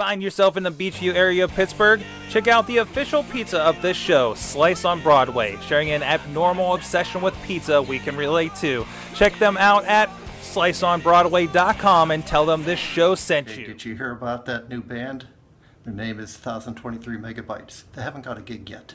Find yourself in the Beechview area of Pittsburgh? Check out the official pizza of this show, Slice on Broadway, sharing an abnormal obsession with pizza we can relate to. Check them out at sliceonbroadway.com and tell them this show sent Hey, you. did you hear about that new band? Their name is 1023 Megabytes. They haven't got a gig yet.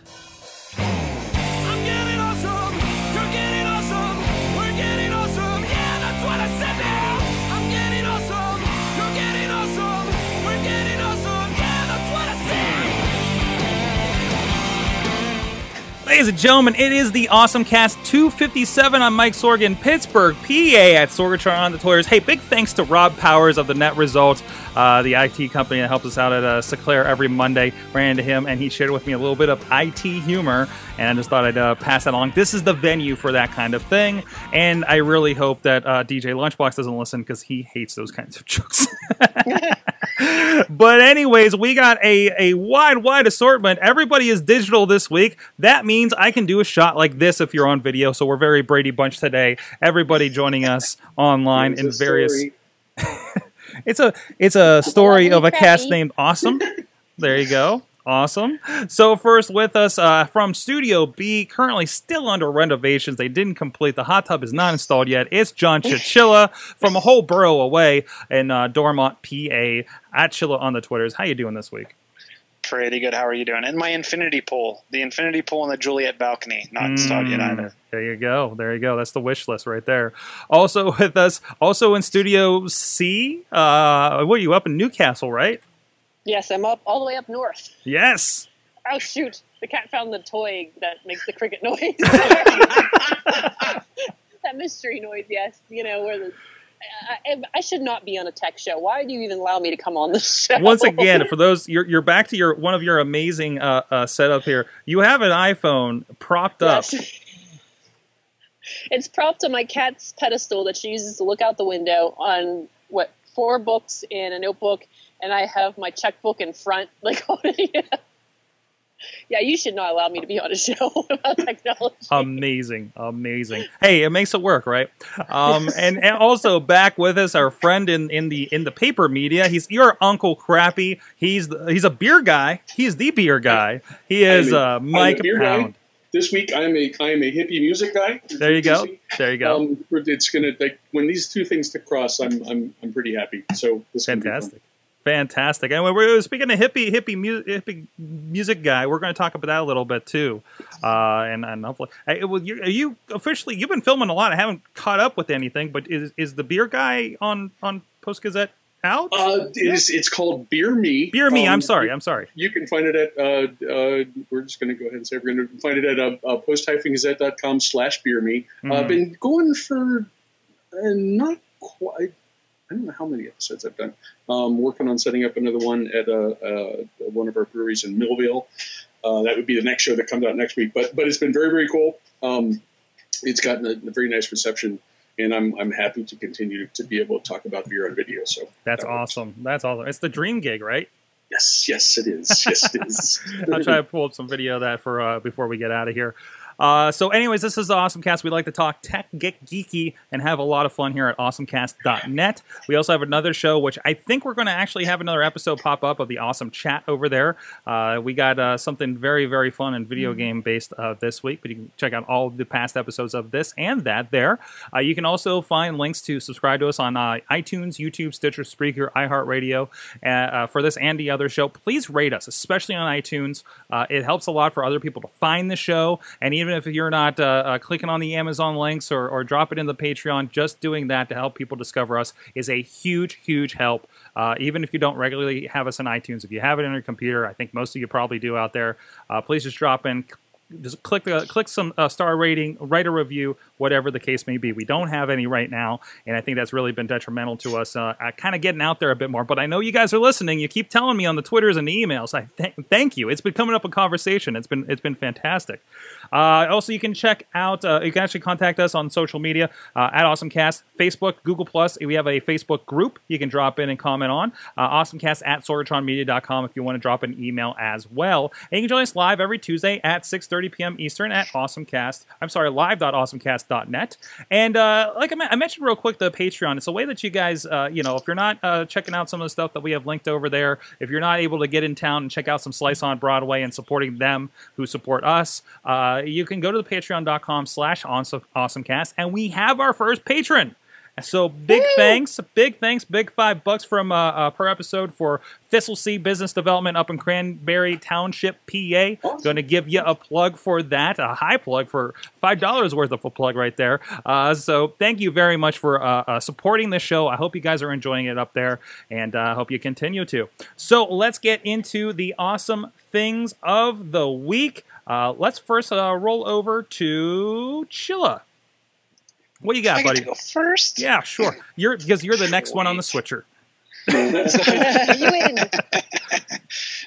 Ladies and gentlemen, it is the Awesome Cast 257. I'm Mike Sorgan, Pittsburgh, PA at Sorgatron on the Twitters. Hey, big thanks to Rob Powers of the Net Result, uh, the IT company that helps us out at uh, Seclair every Monday. Ran into him and he shared with me a little bit of IT humor, and I just thought I'd uh, pass that along. This is the venue for that kind of thing, and I really hope that uh, DJ Lunchbox doesn't listen because he hates those kinds of jokes. but anyways, we got a, a wide, wide assortment. Everybody is digital this week. That means I can do a shot like this if you're on video. So we're very Brady Bunch today. Everybody joining us online in various. it's a it's a story of a cast named Awesome. There you go. Awesome. So first with us uh, from Studio B, currently still under renovations. They didn't complete. The hot tub is not installed yet. It's John Chichilla from a whole borough away in uh, Dormont, PA. At Chilla on the Twitters. How you doing this week? Pretty good. How are you doing? And my infinity pool, the infinity pool and the Juliet balcony, not installed yet Mm, either. There you go. There you go. That's the wish list right there. Also with us, also in Studio C. Uh, what are you up in Newcastle, right? Yes, I'm up all the way up north. Yes. Oh shoot! The cat found the toy that makes the cricket noise. that mystery noise. Yes, you know where the. I, I- should not be on a tech show. Why do you even allow me to come on this show? Once again, for those you're you're back to your one of your amazing uh, uh, setup here. You have an iPhone propped up. It's propped on my cat's pedestal that she uses to look out the window on what four books in a notebook, and I have my checkbook in front, like holding it. Yeah, you should not allow me to be on a show about technology. Amazing, amazing. Hey, it makes it work, right? Um, and, and also back with us, our friend in, in the in the paper media. He's your Uncle Crappy. He's the, he's a beer guy. He's the beer guy. He is a- uh, I'm a Mike beer guy. This week I'm a I'm a hippie music guy. There you go. There you go. Um, it's gonna like when these two things to cross, I'm I'm I'm pretty happy. So this is gonna be fun. Fantastic. Fantastic. And we're speaking of hippie, hippie, mu- hippie music guy. We're going to talk about that a little bit too, uh, and and hopefully, well, you, are you officially? You've been filming a lot. I haven't caught up with anything, but is is the beer guy on on Post Gazette out? Uh, it is, it's called Beer Me. beer me. Um, I'm sorry. I'm sorry. You can find it at, uh, uh, we're just going to go ahead and say we're going to find it at uh, uh, post-gazette.com slash beer me. Uh, Mhm. I've been going for uh, not quite, I don't know how many episodes I've done. Um, working on setting up another one at uh, uh, one of our breweries in Millvale. Uh, that would be the next show that comes out next week. But but it's been very, very cool. Um, it's gotten a, a very nice reception. And I'm, I'm happy to continue to be able to talk about beer on video. So That's that works. awesome. That's awesome. It's the dream gig, right? Yes, yes, it is. Yes, it is. I'll try to pull up some video of that for uh, before we get out of here. Uh, so, anyways, this is the Awesome Cast. We like to talk tech, get geeky, and have a lot of fun here at awesomecast.net. We also have another show, which I think we're going to actually have another episode pop up of the Awesome Chat over there. Uh, we got uh, something very, very fun and video game based uh, this week, but you can check out all the past episodes of this and that there. Uh, you can also find links to subscribe to us on uh, iTunes, YouTube, Stitcher, Spreaker, iHeartRadio uh, uh, for this and the other show. Please rate us, especially on iTunes. Uh, it helps a lot for other people to find the show. And even if you're not uh, uh, clicking on the Amazon links or, or drop it in the Patreon, just doing that to help people discover us is a huge, huge help. Uh, even if you don't regularly have us on iTunes, if you have it on your computer, I think most of you probably do out there. Uh, please just drop in, just click click some uh, star rating, write a review, whatever the case may be. We don't have any right now, and I think that's really been detrimental to us, uh, kind of getting out there a bit more. But I know you guys are listening. You keep telling me on the Twitters and the emails. I th- thank you. It's been coming up a conversation. It's been it's been fantastic. Uh, also, you can check out. Uh, you can actually contact us on social media uh, at AwesomeCast, Facebook, Google Plus. We have a Facebook group you can drop in and comment on. AwesomeCast at SorgatronMedia.com if you want to drop an email as well. And you can join us live every Tuesday at 6:30 7:30 p.m. Eastern at AwesomeCast. I'm sorry, live.awesomecast.net. And like I, I mentioned real quick, the Patreon. It's a way that you guys, you know, if you're not checking out some of the stuff that we have linked over there, if you're not able to get in town and check out some Slice on Broadway and supporting them who support us, uh, you can go to the Patreon.com/slash AwesomeCast, and we have our first patron. So big thanks, big thanks, big five bucks from uh, uh, per episode for Thistle Sea Business Development up in Cranberry Township, PA. Awesome. Going to give you a plug for that, a high plug for five dollars worth of a plug right there. Uh, so thank you very much for uh, uh, supporting the show. I hope you guys are enjoying it up there, and I uh, hope you continue to. So let's get into the awesome things of the week. Uh, let's first uh, roll over to Chilla. What you got, I get buddy? to go first. Yeah, sure. You're because you're the next one on the switcher. you win.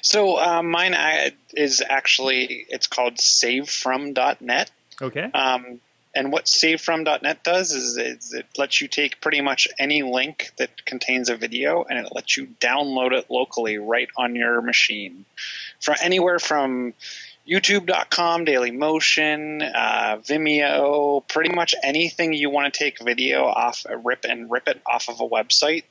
So uh, mine uh, is actually it's called SaveFrom.net. Okay. Um, and what SaveFrom.net does is, is it lets you take pretty much any link that contains a video and it lets you download it locally right on your machine. From anywhere from YouTube.com, Dailymotion, uh, Vimeo, pretty much anything you want to take video off, rip and rip it off of a website.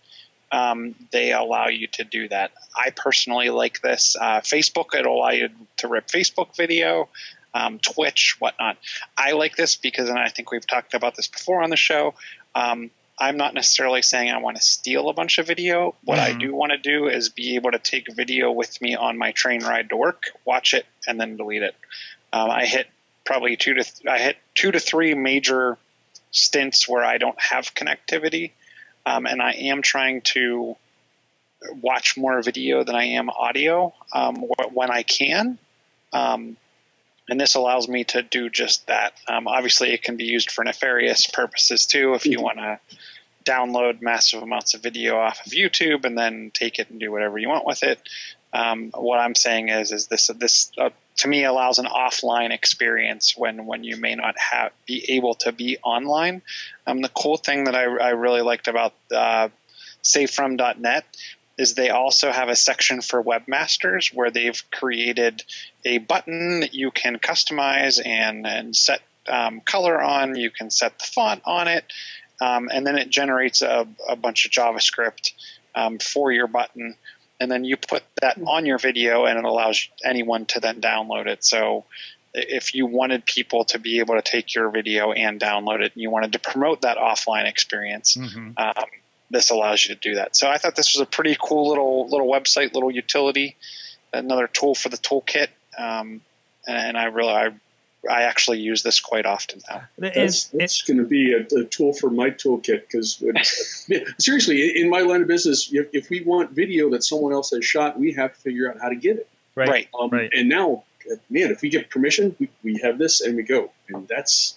Um, they allow you to do that. I personally like this. Uh, Facebook, it'll allow you to rip Facebook video um, Twitch, whatnot. I like this because, and I think we've talked about this before on the show. Um, I'm not necessarily saying I want to steal a bunch of video. What I Mhm. do want to do is be able to take video with me on my train ride to work, watch it, and then delete it. Um, I hit probably two to th- I hit two to three major stints where I don't have connectivity, um, and I am trying to watch more video than I am audio um, wh- when I can. Um, and this allows me to do just that. Um, obviously, it can be used for nefarious purposes too. If you want to download massive amounts of video off of YouTube and then take it and do whatever you want with it, um, what I'm saying is, is this this uh, to me allows an offline experience when when you may not have be able to be online. Um, the cool thing that I, I really liked about uh, SaveFrom.net is they also have a section for webmasters where they've created a button that you can customize and, and set um, color on. You can set the font on it, um, and then it generates a, a bunch of JavaScript um, for your button. And then you put that on your video, and it allows anyone to then download it. So if you wanted people to be able to take your video and download it, and you wanted to promote that offline experience, Mhm. This allows you to do that. So I thought this was a pretty cool little little website, little utility, another tool for the toolkit, um, and, and I really I, I actually use this quite often now. It- That's, it- that's going to be a, a tool for my toolkit because seriously, in my line of business, if, if we want video that someone else has shot, we have to figure out how to get it. right. Right. Um, Right. And now, uh, man, if we get permission, we, we have this and we go, and that's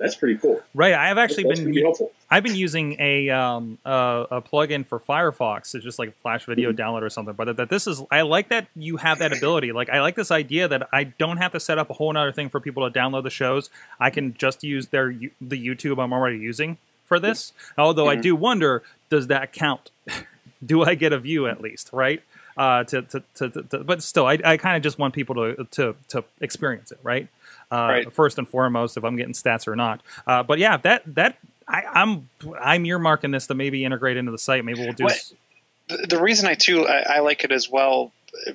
that's pretty cool. Right. I have actually that's going to be been helpful. I've been using a um uh, a plugin for Firefox. It's just like a flash video download or something. But that this is I like that you have that ability. Like I like this idea that I don't have to set up a whole other thing for people to download the shows. I can just use their the YouTube I'm already using for this. Although I do wonder, does that count? do I get a view at least? Right. Uh, to, to, to, to, to- but still, I, I kind of just want people to, to, to experience it, right? Uh, Right. First and foremost, if I'm getting stats or not. Uh, but yeah, that that I, I'm I'm earmarking this to maybe integrate into the site. Maybe we'll do. What- the reason I too I, I like it as well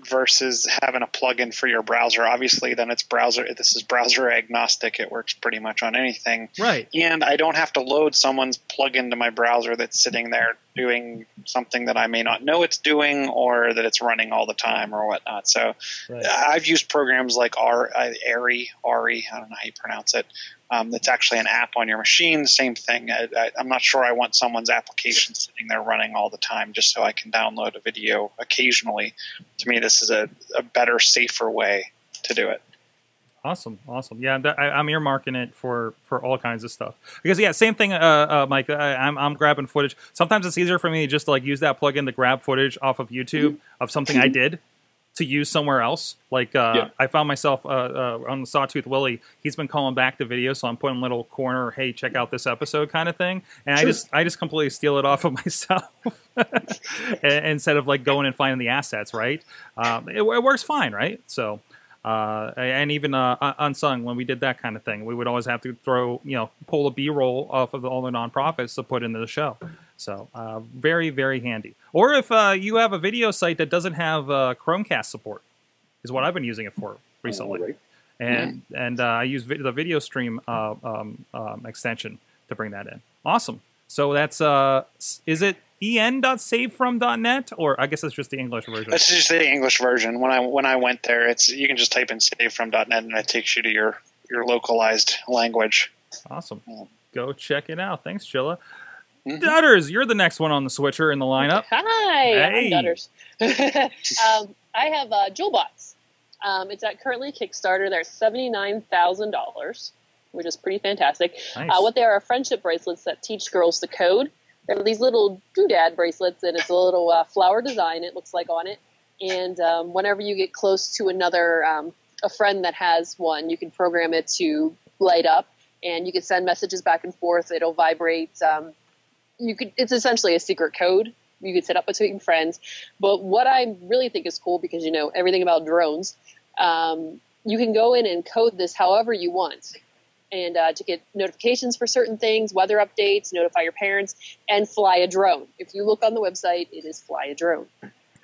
versus having a plugin for your browser. Obviously, then it's browser. This is browser agnostic. It works pretty much on anything. Right. and I don't have to load someone's plugin to my browser that's sitting there doing something that I may not know it's doing or that it's running all the time or whatnot. So Right. I've used programs like R, uh, Ari, Ari, I don't know how you pronounce it. Um, that's actually an app on your machine. Same thing. I, I, I'm not sure I want someone's application sitting there running all the time just so I can download a video occasionally. To me, this is a, a better, safer way to do it. Awesome, awesome. Yeah, that, I, I'm earmarking it for for all kinds of stuff. Because yeah, same thing, uh, uh, Mike. I, I'm I'm grabbing footage. Sometimes it's easier for me just to like use that plugin to grab footage off of YouTube of something I did to use somewhere else. Like uh, Yeah. I found myself uh, uh, on the Sawtooth Willie. He's been calling back the video, so I'm putting a little corner, hey, check out this episode kind of thing. And I just I just completely steal it off of myself instead of like going and finding the assets. Right? Um, it, it works fine, right? So. Uh, and even uh, unsung when we did that kind of thing, we would always have to throw, you know, pull a B-roll off of all the nonprofits to put into the show. So uh, very, very handy. Or if uh, you have a video site that doesn't have uh, Chromecast support, is what I've been using it for recently. All right. And and uh, I use the video stream uh, um, um, extension to bring that in. Awesome. So that's uh, is it en.savefrom.net or I guess it's just the English version. That's just the English version. When I when I went there, it's you can just type in savefrom.net and it takes you to your your localized language. Awesome. Go check it out. Thanks, Chilla. Mhm. Dutters, you're the next one on the switcher in the lineup. Hi, Hey. I'm Dutters. um, I have uh, Jewelbots. Um, it's at currently Kickstarter. They're seventy nine thousand dollars, which is pretty fantastic. Nice. Uh, what they are are friendship bracelets that teach girls to code. They're these little doodad bracelets, and it's a little uh, flower design. It looks like on it, and um, whenever you get close to another um, a friend that has one, you can program it to light up, and you can send messages back and forth. It'll vibrate. You could. It's essentially a secret code you could set up between friends. But what I really think is cool because you know everything about drones, um, you can go in and code this however you want, and uh, to get notifications for certain things, weather updates, notify your parents, and fly a drone. If you look on the website, it is fly a drone.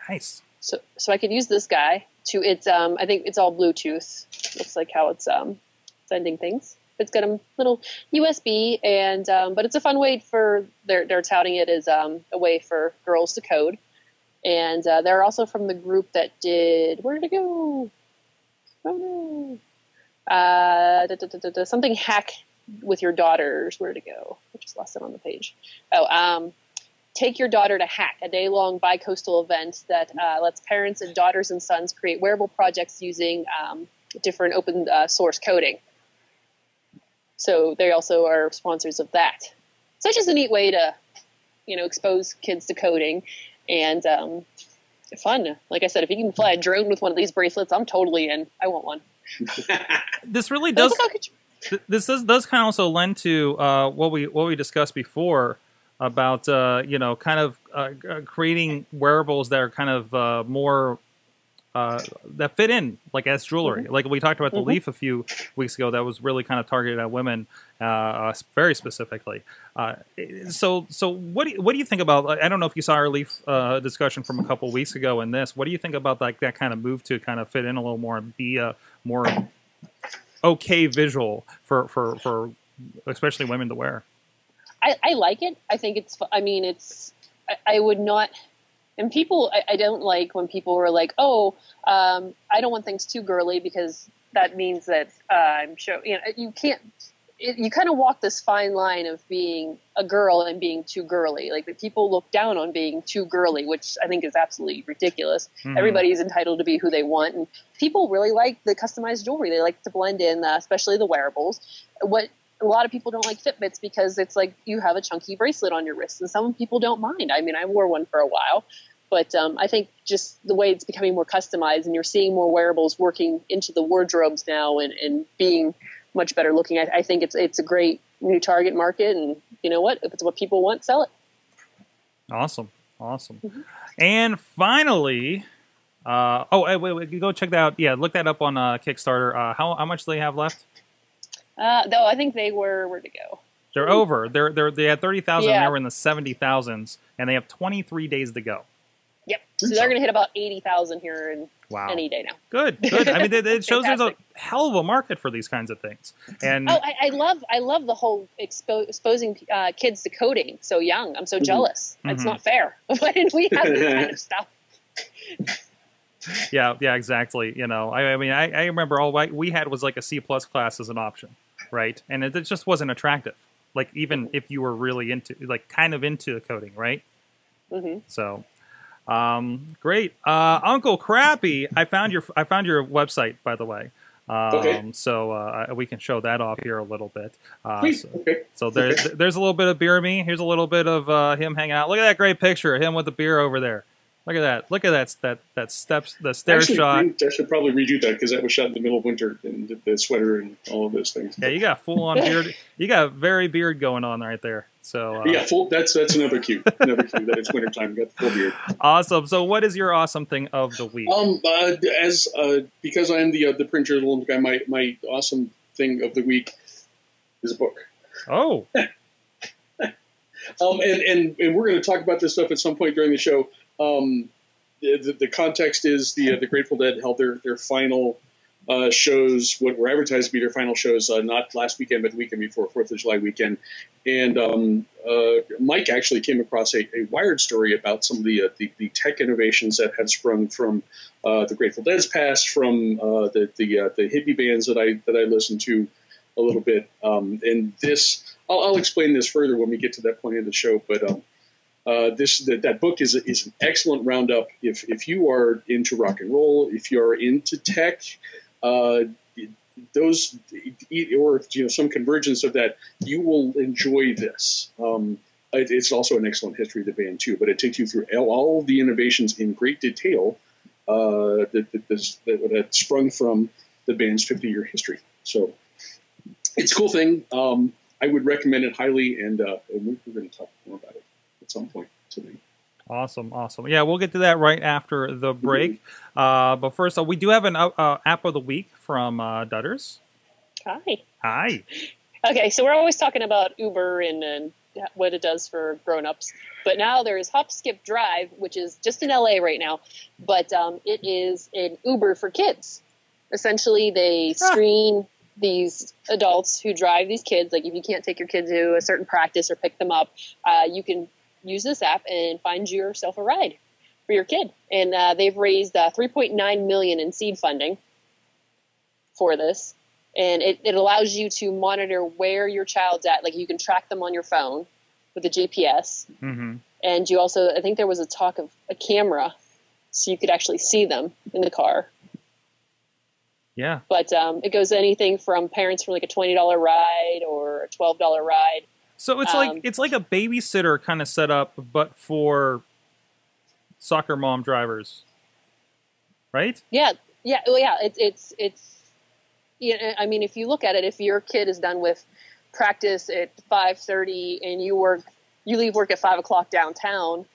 nice. So, so I could use this guy to it's um I think it's all Bluetooth. Looks like how it's um sending things. It's got a little USB and um, but it's a fun way for they're they're touting it as um a way for girls to code. And uh, they're also from the group that did where did it go? Oh no. Uh, da, da, da, something hack with your daughters. Where to go? I just lost it on the page. Oh, um, Take Your Daughter to Hack, a day long bi coastal event that uh, lets parents and daughters and sons create wearable projects using um, different open uh, source coding. So they also are sponsors of that. So it's just a neat way to, you know, expose kids to coding and um, fun. Like I said, if you can fly a drone with one of these bracelets, I'm totally in. I want one. This really does. Look how could you- th- this does, does kind of also lend to uh, what we what we discussed before about uh, you know kind of uh, uh, creating wearables that are kind of uh, more uh, that fit in like as jewelry. Like we talked about the Mhm. leaf a few weeks ago, that was really kind of targeted at women uh, uh, very specifically. Uh, so so what do you, what do you think about? I don't know if you saw our leaf uh, discussion from a couple weeks ago in this. What do you think about like that kind of move to kind of fit in a little more and be a more okay visual for for for especially women to wear. I, I like it. I think it's. I mean, it's. I, I would not. And people, I, I don't like when people are like, "Oh, um, I don't want things too girly," because that means that uh, I'm show. You know, you can't. It, you kind of walk this fine line of being a girl and being too girly. Like that people look down on being too girly, which I think is absolutely ridiculous. Mhm. Everybody is entitled to be who they want, and people really like the customized jewelry. They like to blend in, uh, especially the wearables. What a lot of people don't like Fitbits because it's like you have a chunky bracelet on your wrist, and some people don't mind. I mean, I wore one for a while, but um, I think just the way it's becoming more customized, and you're seeing more wearables working into the wardrobes now, and, and being much better looking. I, I think it's it's a great new target market, and you know what? If it's what people want, sell it. Awesome, awesome. Mm-hmm. And finally, uh, oh wait, wait, wait, go check that out. Yeah, look that up on uh, Kickstarter. Uh, how how much do they have left? Uh, though I think they were where to go. They're over. They're they're they had thirty thousand. Yeah. They were in the seventy thousands, and they have twenty three days to go. Yep. So they're going to hit about eighty thousand here in Wow, any day now. good, good. I mean, it, it shows there's a hell of a market for these kinds of things. And Oh, I, I love I love the whole expo- exposing uh, kids to coding so young. I'm so jealous. It's Mhm. not fair. Why didn't we have this kind of stuff? Yeah, yeah, exactly. You know, I, I mean, I, I remember all I- we had was like a C plus class as an option, right? And it, it just wasn't attractive. Like even if you were really into, like, kind of into coding, right? hmm So, um, great, uh, Uncle Crappy. I found your I found your website, by the way. Um, Okay. So uh, we can show that off here a little bit. Uh, Please. so, Okay. so there, there's a little bit of beer me. Here's a little bit of uh, him hanging out. Look at that great picture of him with the beer over there. Look at that. Look at that. That that steps the stair Actually, shot. I should probably redo that because that was shot in the middle of winter and the- the sweater and all of those things. Yeah, you got full on beard. You got very beard going on right there. So uh, yeah, full. That's that's another cue. Another cue that it's wintertime. Got the full beard. awesome. So what is your awesome thing of the week? Um, uh, as uh, because I am the uh, the print journal guy, my my awesome thing of the week is a book. oh, Um, and, and, and we're going to talk about this stuff at some point during the show. Um, the, the, the context is the uh, the Grateful Dead held their their final uh, shows, what were advertised to be their final shows, uh, not last weekend, but the weekend before Fourth of July weekend. And um, uh, Mike actually came across a, a Wired story about some of the, uh, the the tech innovations that had sprung from uh, the Grateful Dead's past, from uh, the the the hippie bands that I that I listened to a little bit. Um, and this, I'll, I'll explain this further when we get to that point in the show. But um, uh, this that, that book is is an excellent roundup. If if you are into rock and roll, if you are into tech, uh, those or you know some convergence of that, you will enjoy this. Um, it, it's also an excellent history of the band too, but it takes you through all, the innovations in great detail uh, that, that, that, that sprung from the band's 50 year history. So it's a cool thing. Um, I would recommend it highly, and, uh, and we're going to talk more about it at some point today. Awesome, awesome. Yeah, we'll get to that right after the break. Uh, but first, uh, we do have an uh, uh, app of the week from uh, Dutters. Hi. Hi. Okay, so we're always talking about Uber and, and what it does for grown-ups, but now there is Hop Skip Drive, which is just in LA right now, but um, it is an Uber for kids. Essentially, they Ah. screen these adults who drive these kids. Like if you can't take your kid to a certain practice or pick them up, uh, you can use this app and find yourself a ride for your kid. And uh, they've raised uh, 3.9 million in seed funding for this and it, it allows you to monitor where your child's at. Like you can track them on your phone with the GPS, hmm and you also I think there was a talk of a camera, so you could actually see them in the car. Yeah. But um, it goes anything from parents for like a twenty dollar ride or a twelve dollar ride. So it's Um, like it's like a babysitter kind of setup, but for soccer mom drivers, right? Yeah, yeah, well, yeah. It's it's it's. Yeah, I mean, if you look at it, if your kid is done with practice at five thirty and you work, you leave work at five o'clock downtown.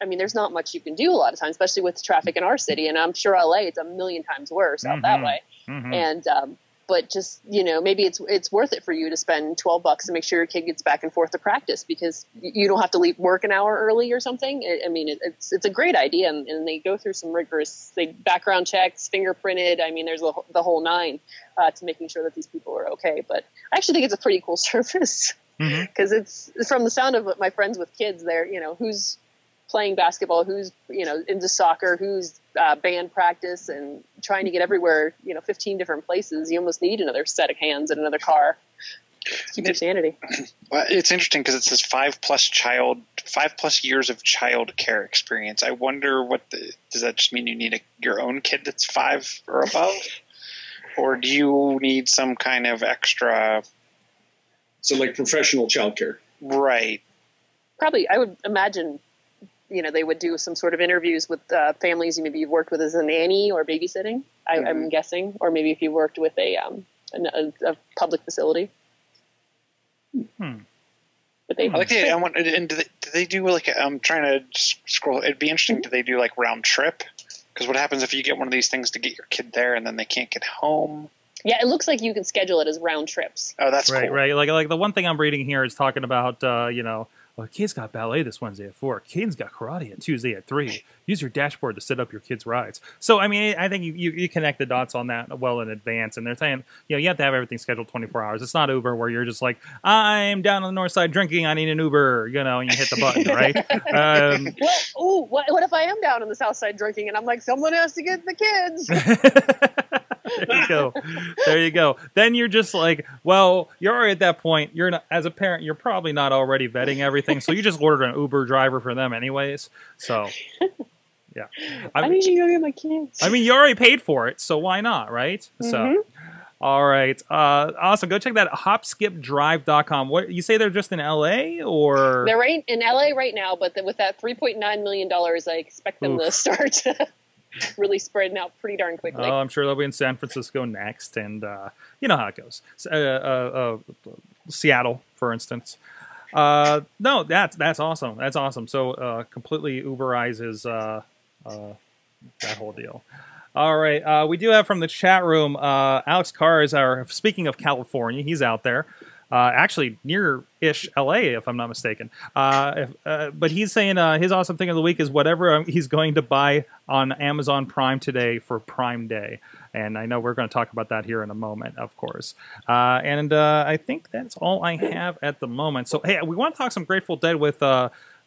I mean, there's not much you can do a lot of times, especially with traffic in our city, and I'm sure LA it's a million times worse out that Mhm. way. hmm And um, but just you know, maybe it's it's worth it for you to spend twelve bucks to make sure your kid gets back and forth to practice because you don't have to leave work an hour early or something. I I mean, it, it's it's a great idea, and, and they go through some rigorous they background checks, fingerprinted. I mean, there's the, whole- the whole nine uh, to making sure that these people are okay. But I actually think it's a pretty cool service because it's from the sound of my friends with kids. They're you know who's playing basketball, who's you know into soccer, who's uh, band practice, and trying to get everywhere. You know, 15 different places. You almost need another set of hands and another car. to Keep your sanity. Well, it's interesting because it says five plus child, five plus years of child care experience. I wonder what the does that just mean? You need a, your own kid that's five or above, or do you need some kind of extra? So, like professional childcare. Right. Probably, I would imagine. You know, they would do some sort of interviews with uh, families you maybe you've worked with as a nanny or babysitting. I, I'm guessing, or maybe if you worked with a um, an, a, a public facility. Hmm. But they I like the. I want. And do they, do they do like? I'm trying to scroll. It'd be interesting. Do they do like round trip? Because what happens if you get one of these things to get your kid there and then they can't get home? Yeah, it looks like you can schedule it as round trips. Oh, that's right, cool. right. Like like the one thing I'm reading here is talking about uh, you know, well, kids got ballet this Wednesday at four. Kids got karate at Tuesday at three. Use your dashboard to set up your kids' rides. So I mean, I think you, you, you connect the dots on that well in advance, and they're saying you know you have to have everything scheduled 24 hours. It's not Uber where you're just like I'm down on the north side drinking. I need an Uber, you know, and you hit the button, right? um, Well, ooh, what, what if I am down on the south side drinking and I'm like, someone has to get the kids? there you go. There you go. Then you're just like, well, you're already at that point. You're not, as a parent, you're probably not already vetting everything, so you just ordered an Uber driver for them anyways. So, yeah. I I, need to go get my kids. I mean, you already paid for it, so why not, right? So, all right, uh, awesome. Go check that hopskipdrive.com. What you say they're just in LA or They're right in LA right now, but the, with that 3.9 million dollars, I expect them to start really spreading out pretty darn quickly. Oh, I'm sure they'll be in San Francisco next, and uh, you know how it goes. Uh, uh, uh, Seattle, for instance. Uh, no, that's that's awesome. That's awesome. So completely Uberizes that whole deal. All right, we do have from the chat room. Alex Carr is our. Speaking of California, he's out there. Uh, actually, near-ish LA, if I'm not mistaken. Uh, if, uh, but he's saying uh, his awesome thing of the week is whatever um, he's going to buy on Amazon Prime today for Prime Day. And I know we're going to talk about that here in a moment, of course. Uh, and I think that's all I have at the moment. So, hey, we want to talk some Grateful Dead with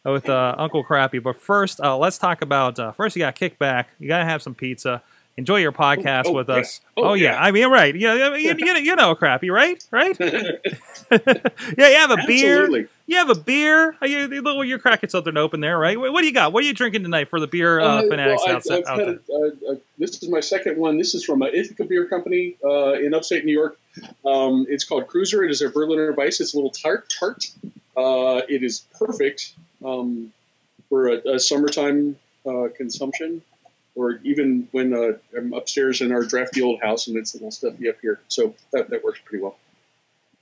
with uh, Uncle Crappy. But first, uh, let's talk about uh, first. You got kickback. You got to have some pizza. Enjoy your podcast oh, with yeah. us. Oh, Oh, yeah. yeah. I mean, right. You know, you, you, you know, Crappy, right? Right? yeah, you have a beer. You have a beer. You, you're cracking something open there, right? What, do you got? What are you drinking tonight for the beer uh, Uh, fanatics well, out, out there? a, uh, uh, this is my second one. This is from uh, Ithaca Beer Company uh, in upstate New York. Um, it's called Cruiser. It is a Berliner Weiss. It's a little tart. Tart. Uh, it is perfect um, for a, a summertime uh, consumption, or even when uh, I'm upstairs in our drafty old house and it's a little stuffy up here. So that, that works pretty well.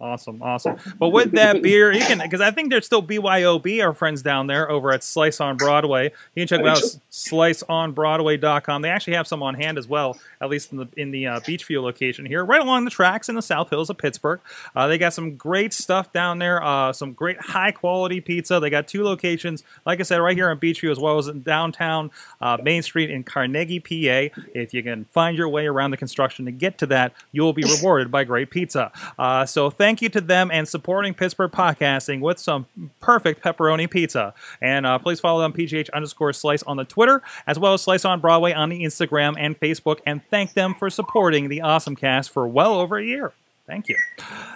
Awesome, awesome. But with that beer, you can because I think there's still BYOB, our friends down there over at Slice on Broadway. You can check them out think sliceonbroadway.com. They actually have some on hand as well, at least in the in the uh, Beechview location here, right along the tracks in the South Hills of Pittsburgh. Uh, they got some great stuff down there. Uh, some great high quality pizza. They got two locations, like I said, right here in Beechview as well as in downtown uh, Main Street in Carnegie, PA. If you can find your way around the construction to get to that, you will be rewarded by great pizza. Uh, so thank you to them and supporting Pittsburgh podcasting with some perfect pepperoni pizza. And uh, please follow them PGH underscore slice on the Twitter, as well as Slice on Broadway on the Instagram and Facebook. And thank them for supporting the Awesome Cast for well over a year. Thank you.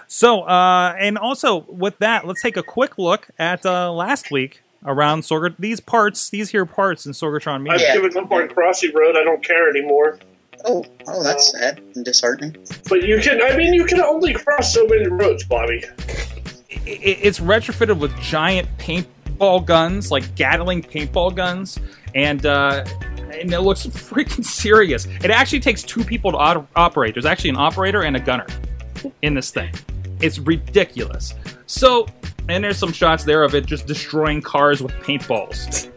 So, uh, and also with that, let's take a quick look at uh, last week around Sorg- these parts, these here parts in Sorgatron I've Media. Yeah. given up on Crossy Road. I don't care anymore. Oh, oh, that's sad and disheartening. But you can, I mean, you can only cross so many roads, Bobby. It's retrofitted with giant paintball guns, like Gatling paintball guns, and uh, and it looks freaking serious. It actually takes two people to op- operate. There's actually an operator and a gunner in this thing. It's ridiculous. So, and there's some shots there of it just destroying cars with paintballs.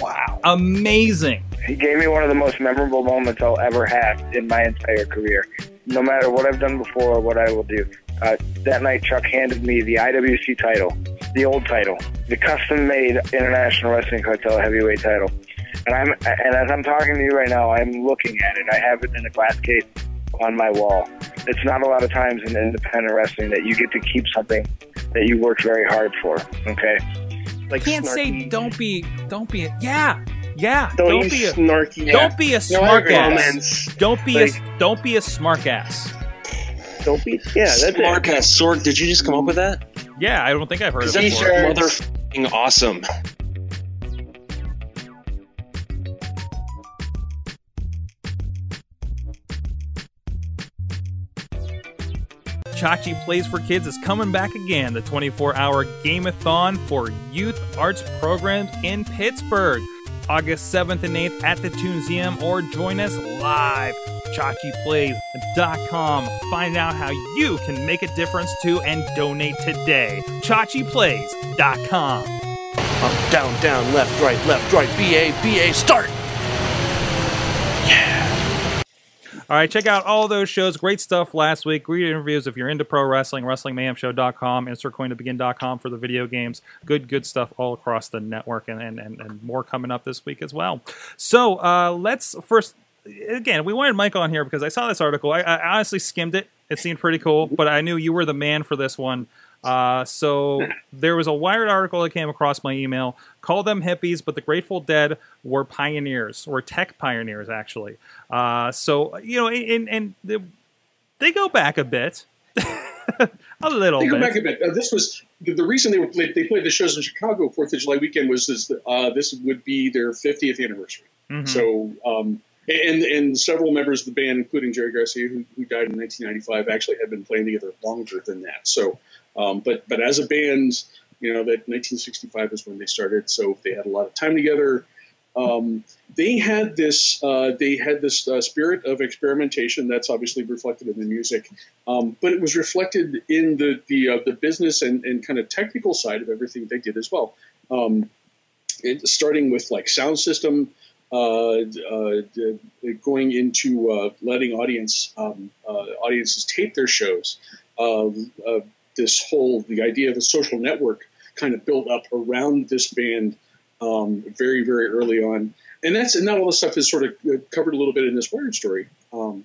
Wow. Amazing. He gave me one of the most memorable moments I'll ever have in my entire career. No matter what I've done before or what I will do. Uh, that night, Chuck handed me the IWC title, the old title, the custom-made International Wrestling Cartel Heavyweight title. And I'm and as I'm talking to you right now, I'm looking at it. I have it in a glass case on my wall. It's not a lot of times in independent wrestling that you get to keep something that you worked very hard for. Okay. Like can't say don't be, don't be, yeah, yeah, Don't, don't be a, snarky don't be a No, smart agree. ass. Don't be Like- a don't be a smart ass. Don't be. Yeah, that's it. Smartcast Sorg, did you just come up with that? Yeah, I don't think I've heard of it That's before. Motherfucking awesome. Chachi Plays for Kids is coming back again, the 24 hour Gameathon for youth arts programs in Pittsburgh. August 7th and 8th at the Tuneseum, or join us live. ChachiPlays.com. Find out how you can make a difference too and donate today. ChachiPlays.com. Up, down, down, left, right, left, right, BA, BA, start! All right, check out all those shows. Great stuff last week. Great interviews if you're into pro wrestling, WrestlingMayhemShow.com, InsertCoinToBegin.com for the video games. Good, good stuff all across the network and, and, and, and more coming up this week as well. So uh, let's first, again, we wanted Mike on here because I saw this article. I, I honestly skimmed it. It seemed pretty cool, but I knew you were the man for this one. Uh, so there was a Wired article that came across my email. Call them hippies, but the Grateful Dead were pioneers, or tech pioneers, actually. Uh, so you know, and, and they, they go back a bit, a little They go bit. back a bit. Uh, this was the, the reason they were played, they played the shows in Chicago Fourth of July weekend was this uh, this would be their 50th anniversary. Mhm. So um, and and several members of the band, including Jerry Garcia, who, who died in 1995, actually had been playing together longer than that. So, um, but but as a band, you know, that 1965 is when they started. So they had a lot of time together. Um, they had this uh, they had this uh, spirit of experimentation that's obviously reflected in the music, um, but it was reflected in the the uh, the business and, and kind of technical side of everything they did as well. Um, it, starting with like sound system, uh, uh, going into uh, letting audience um, audiences tape their shows. This whole the idea of a social network kind of built up around this band um, very very early on, and that's and that all the stuff is sort of covered a little bit in this Wired story. Um,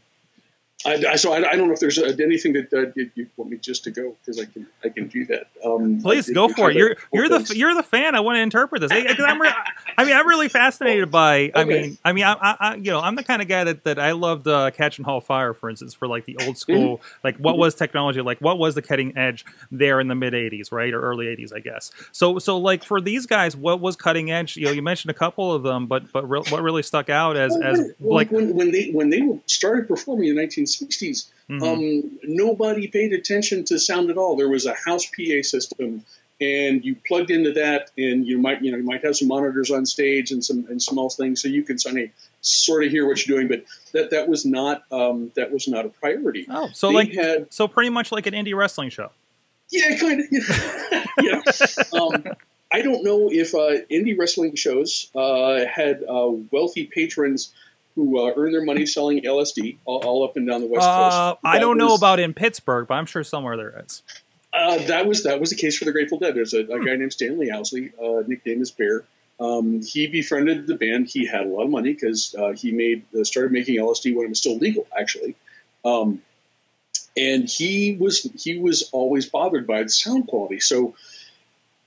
I, I, so I, I don't know if there's uh, anything that uh, you, you want me just to go because I can I can do that. Um, Please go for it. You're you're the you're the fan. I want to interpret this. I, I'm re- I mean, I'm really fascinated by. I mean, I mean, I, I, you know, I'm the kind of guy that, that I loved uh, Catch and Haul Fire, for instance, for like the old school. Like, what was technology? Like, what was the cutting edge there in the mid '80s, right, or early '80s, I guess. So, so like for these guys, what was cutting edge? You know, you mentioned a couple of them, but but real, what really stuck out as Well, as well, like when, when they when they started performing in the 1960s, Mhm. um, nobody paid attention to sound at all. There was a house PA system, and you plugged into that, and you might you know you might have some monitors on stage and some and small things, so you can sort of sort of hear what you're doing. But that that was not um, that was not a priority. oh, so They like had so pretty much like an indie wrestling show. yeah, kind of. Yeah. yeah. Um, I don't know if uh, indie wrestling shows uh, had uh, wealthy patrons who uh, earn their money selling LSD all, all up and down the West Uh, Coast. I don't know about in Pittsburgh, but I'm sure somewhere there is. Uh, that was that was the case for the Grateful Dead. There's a, a guy named Stanley Owsley, uh, nickname is Bear. Um, he befriended the band. He had a lot of money because uh, he made uh, started making LSD when it was still legal, actually. Um, and he was he was always bothered by the sound quality. So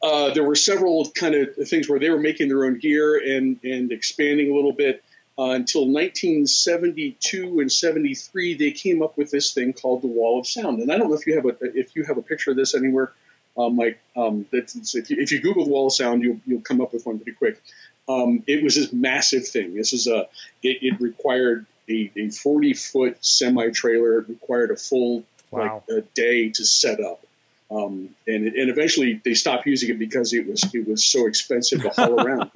uh, there were several kind of things where they were making their own gear and and expanding a little bit. Uh, until 1972 and 73, they came up with this thing called the Wall of Sound. And I don't know if you have a if you have a picture of this anywhere, um, Mike. Um, that's, if, you, if you Google the Wall of Sound, you'll you'll come up with one pretty quick. Um, it was this massive thing. This is a it, it required a, a 40 foot semi trailer. It required a full Wow. like a day to set up. Um, and and eventually they stopped using it because it was it was so expensive to haul around.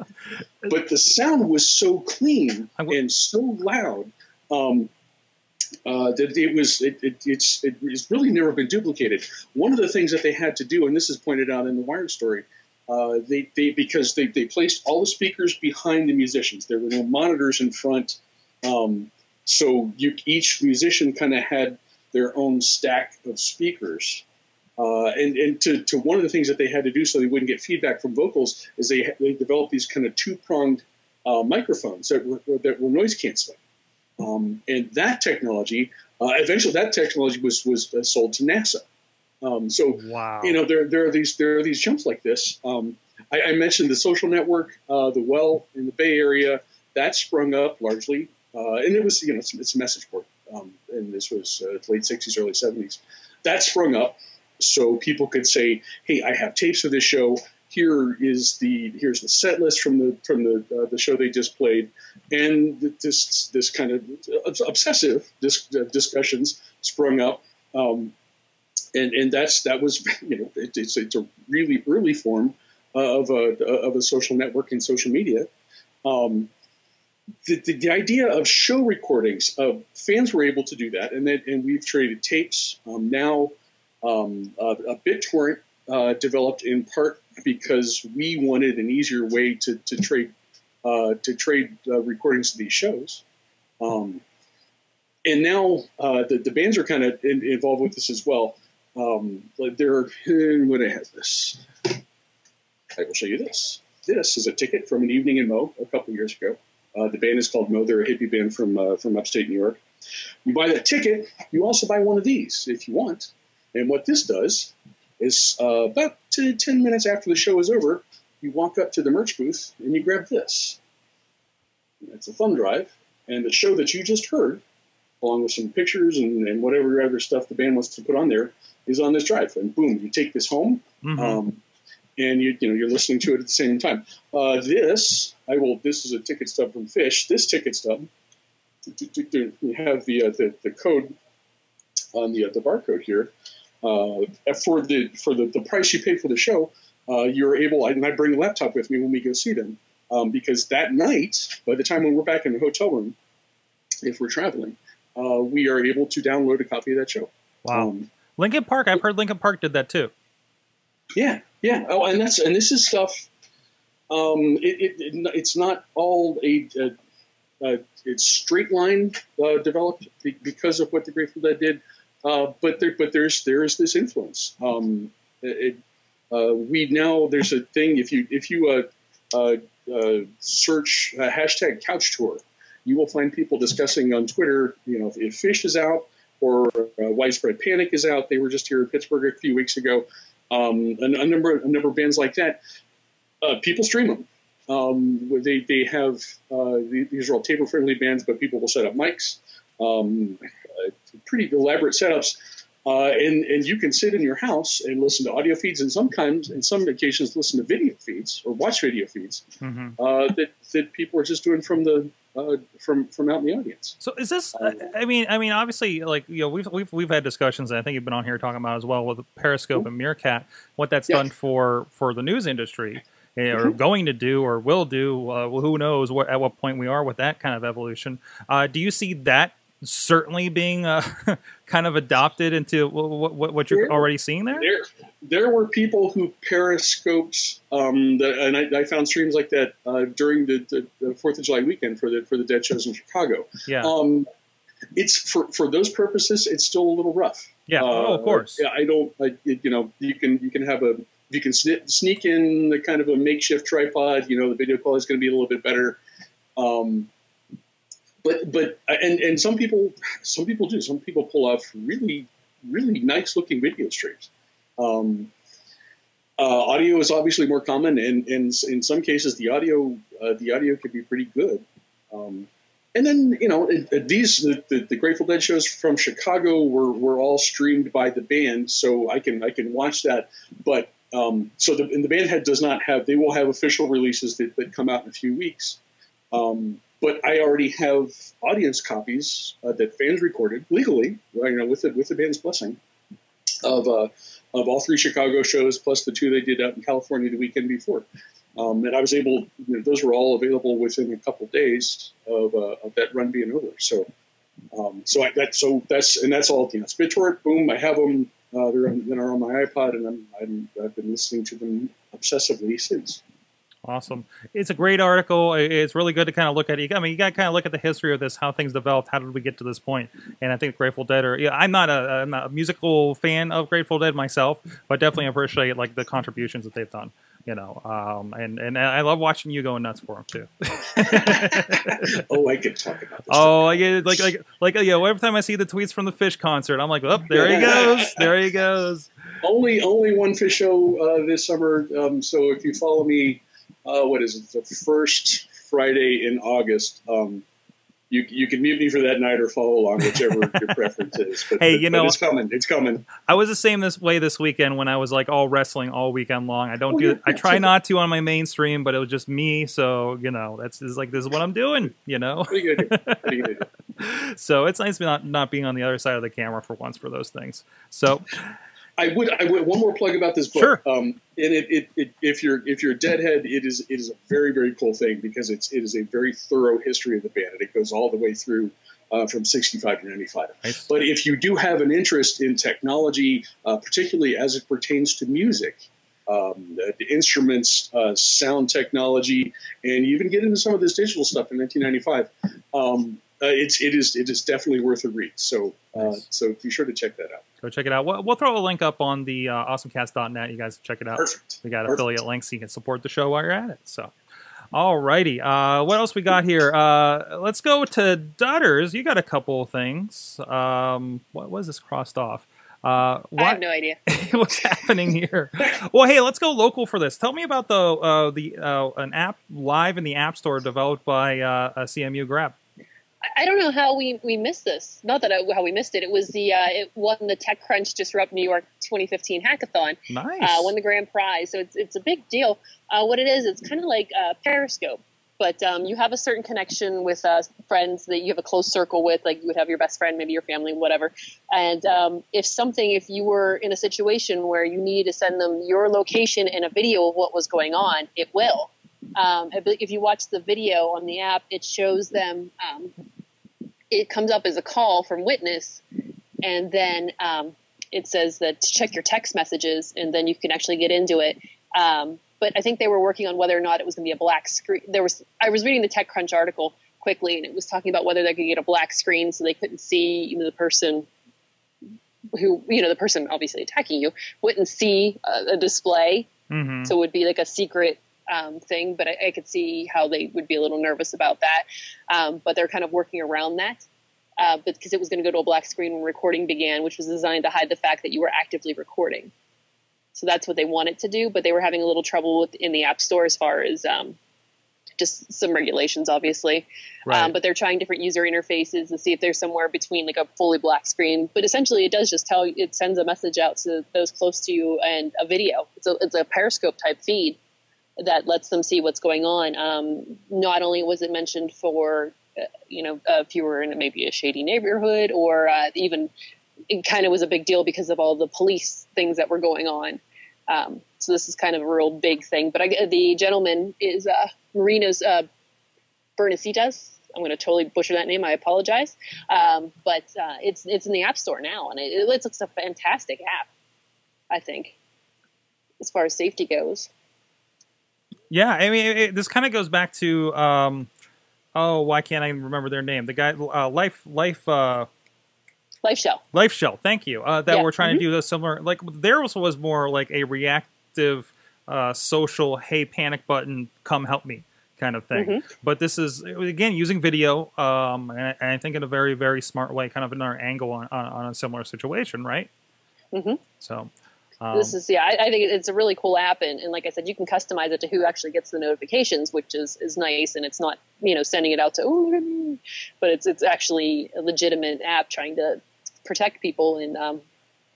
But the sound was so clean and so loud um, uh, that it was it, it, it's it, it's really never been duplicated. One of the things that they had to do, and this is pointed out in the Wired story, uh, they, they because they, they placed all the speakers behind the musicians. There were no monitors in front, um, so you, each musician kind of had their own stack of speakers. Uh, and and to, to one of the things that they had to do so they wouldn't get feedback from vocals is they they developed these kind of two pronged uh, microphones that were that were noise canceling. Um, and that technology, uh, eventually, that technology was was uh, sold to NASA. Um, so Wow. you know there there are these there are these jumps like this. Um, I, I mentioned the social network, uh, the well in the Bay Area that sprung up largely, uh, and it was you know it's, it's a message board, um, and this was uh, late '60s, early '70s. That sprung up so people could say, "Hey, I have tapes of this show. Here is the here's the set list from the from the uh, the show they just played," and this this kind of obsessive uh, discussions sprung up. Um, and and that's that was you know it, it's it's a really early form of a of a social network and social media. Um, the, the, the idea of show recordings, uh, fans were able to do that, and then and we've traded tapes. Um, now, um, a BitTorrent uh, developed in part because we wanted an easier way to to trade uh, to trade uh, recordings of these shows. Um, and now uh, the, the bands are kind of in, involved with this as well. Um, they're what I have this. I will show you this. This is a ticket from an evening in moe a couple years ago. Uh, the band is called moe. They're a hippie band from uh, from upstate New York. You buy that ticket, you also buy one of these if you want. And what this does is uh, about t- 10 minutes after the show is over, you walk up to the merch booth and you grab this. It's a thumb drive, and the show that you just heard, along with some pictures and, and whatever other stuff the band wants to put on there, is on this drive. And boom, you take this home, Mhm. um, and you you know you're listening to it at the same time. Uh, this I will. This is a ticket stub from Phish. This ticket stub, you have the uh, the, the code on the uh, the barcode here. Uh, for the for the, the price you pay for the show, uh, you're able. And I bring a laptop with me when we go see them. um, because that night, by the time when we're back in the hotel room, if we're traveling, uh, we are able to download a copy of that show. Wow. Um, Linkin Park. I've heard Linkin Park did that too. Yeah, yeah. Oh, and that's and this is stuff. Um, it, it, it it's not all a, a, a it's straight line uh, developed because of what the Grateful Dead did, uh, but there but there's there is this influence. Um, it, uh, we now there's a thing if you if you uh, uh, uh, search uh, hashtag couch tour, you will find people discussing on Twitter. You know, if, if Phish is out or Widespread Panic is out. They were just here in Pittsburgh a few weeks ago. Um, a, a number a number of bands like that. People stream them. Um, they they have these are all table friendly bands, but people will set up mics. Um, pretty elaborate setups. Uh, and, and you can sit in your house and listen to audio feeds, and sometimes, in some occasions, listen to video feeds or watch video feeds hmm uh, that, that people are just doing from the uh, from from out in the audience. So is this? I mean, I mean, obviously, like you know, we've we've we've had discussions. And I think you've been on here talking about as well with Periscope and Meerkat, what that's Yeah. done for for the news industry, eh, or Mhm. going to do, or will do. Uh, well, who knows what at what point we are with that kind of evolution? Uh, do you see that certainly being uh, kind of adopted into what what, what you're Yeah. already seeing there? There, there were people who periscoped, um, the, and I, I found streams like that uh, during the, the, Fourth of July weekend for the for the Dead shows in Chicago. Yeah, Um, it's for for those purposes, it's still a little rough. yeah. Uh, oh, of course. Yeah, I don't. I, it- you know, you can you can have a you can sne- sneak in the kind of a makeshift tripod. You know, the video quality is going to be a little bit better. Um, but but and and some people some people do. Some people pull off really really nice looking video streams. Um, uh, audio is obviously more common, and, and in some cases the audio uh, the audio could be pretty good. Um, and then you know these the, the, the Grateful Dead shows from Chicago were, were all streamed by the band, so I can I can watch that. But um, so the and the band head does not have they will have official releases that, that come out in a few weeks. Um, but I already have audience copies uh, that fans recorded legally, you know, with the with the band's blessing, of uh, of all three Chicago shows plus the two they did out in California the weekend before. Um, and I was able, you know, those were all available within a couple days of, uh, of that run being over. So, um, so I, that, so that's, and that's all, you know, BitTorrent, boom, I have them, uh, they're on, they're on my iPod and I'm, I'm, I've been listening to them obsessively since. Awesome. It's a great article. It's really good to kind of look at it. I mean, you got to kind of look at the history of this, how things developed, how did we get to this point? And I think Grateful Dead are. Yeah, I'm not a, I'm not a musical fan of Grateful Dead myself, but definitely appreciate like the contributions that they've done. You know, um, and and I love watching you going nuts for them too. oh, I could talk about this. Oh, I get like like like you know, every time I see the tweets from the Phish concert, I'm like, oh, there he goes, there he goes. Only only one Phish show uh, this summer. Um, so if you follow me, uh, what is it? The first Friday in August. Um, you you can mute me for that night or follow along, whichever your preference is. But, Hey, but- you know- it's coming. It's coming. I was the same this way this weekend when I was like all wrestling all weekend long. I don't Oh, do yeah, it. I try sure. not to on my mainstream, but it was just me. So you know, that's is like this is what I'm doing. You know, What are you gonna do? What are you gonna do? so it's nice not not being on the other side of the camera for once for those things. So I would. I would. One more plug about this book. Sure. Um, and it, it, it, if you're if you're a deadhead, it is it is a very very cool thing because it's it is a very thorough history of the band and it goes all the way through uh, from 65 to 95. Nice. But if you do have an interest in technology, uh, particularly as it pertains to music, um, the, the instruments, uh, sound technology, and you even get into some of this digital stuff in 1995. Um, uh, it's it is it is definitely worth a read. So uh, Nice. so be sure to check that out. go check it out. We'll, we'll throw a link up on the uh, awesomecast.net. You guys check it out. Perfect. We got Perfect. affiliate links so you can support the show while you're at it. So, all righty. Uh, what else we got here? Uh, let's go to Dutters. You got a couple of things. Um, what was this crossed off? Uh, I have no idea. what's happening here? Well, hey, let's go local for this. Tell me about the uh, the uh, an app live in the App Store developed by uh, a CMU Grab. I- don't know how we, we missed this. Not that I, how we missed it. It was the uh, it won the TechCrunch Disrupt New York 2015 hackathon. Nice. Uh, won the grand prize. So it's it's a big deal. Uh, what it is, it's kind of like uh, Periscope, but um, you have a certain connection with uh, friends that you have a close circle with. Like you would have your best friend, maybe your family, whatever. And um, if something, if you were in a situation where you need to send them your location and a video of what was going on, it will. Um, if you watch the video on the app, it shows them. Um, it comes up as a call from witness, and then um, it says that to check your text messages, and then you can actually get into it. Um, but I think they were working on whether or not it was going to be a black screen. There was I was reading the TechCrunch article quickly, and it was talking about whether they could get a black screen so they couldn't see you know, the person who you know the person obviously attacking you wouldn't see a, a display, Mm-hmm. so it would be like a secret um, thing. But I, I could see how they would be a little nervous about that. Um, but they're kind of working around that. Uh, because it was going to go to a black screen when recording began, which was designed to hide the fact that you were actively recording. So that's what they wanted to do, but they were having a little trouble with in the App Store as far as um, just some regulations, obviously. Right. Um, but they're trying different user interfaces to see if there's somewhere between like a fully black screen. But essentially, it does just tell it sends a message out to those close to you and a video. It's a it's a Periscope type feed that lets them see what's going on. Um, not only was it mentioned for uh, you know uh, if you were in maybe a shady neighborhood or uh, even it kind of was a big deal because of all the police things that were going on. Um, so this is kind of a real big thing. But I, the gentleman is uh, Marinos uh, Bernasitas. I'm going to totally butcher that name. I apologize. Um, but uh, it's it's in the App Store now, and it, looks a fantastic app. I think, as far as safety goes. Yeah, I mean, it, it- this kind of goes back to, um, oh, why can't I remember their name? The guy, uh, Life, Life, uh, Life Shell. Life Shell. Thank you. Uh, that Yeah, we're trying mhm. to do a similar, like theirs was more like a reactive, uh, social, hey, panic button, come help me kind of thing. Mhm. But this is again using video, um, and, I- and I think in a very, very smart way, kind of another angle on, on, on a similar situation, right? hmm So. Um, this is yeah I, I think it's a really cool app and, and like i said you can customize it to who actually gets the notifications which is, is nice and it's not you know sending it out to oh look at me," but it's it's actually a legitimate app trying to protect people and um,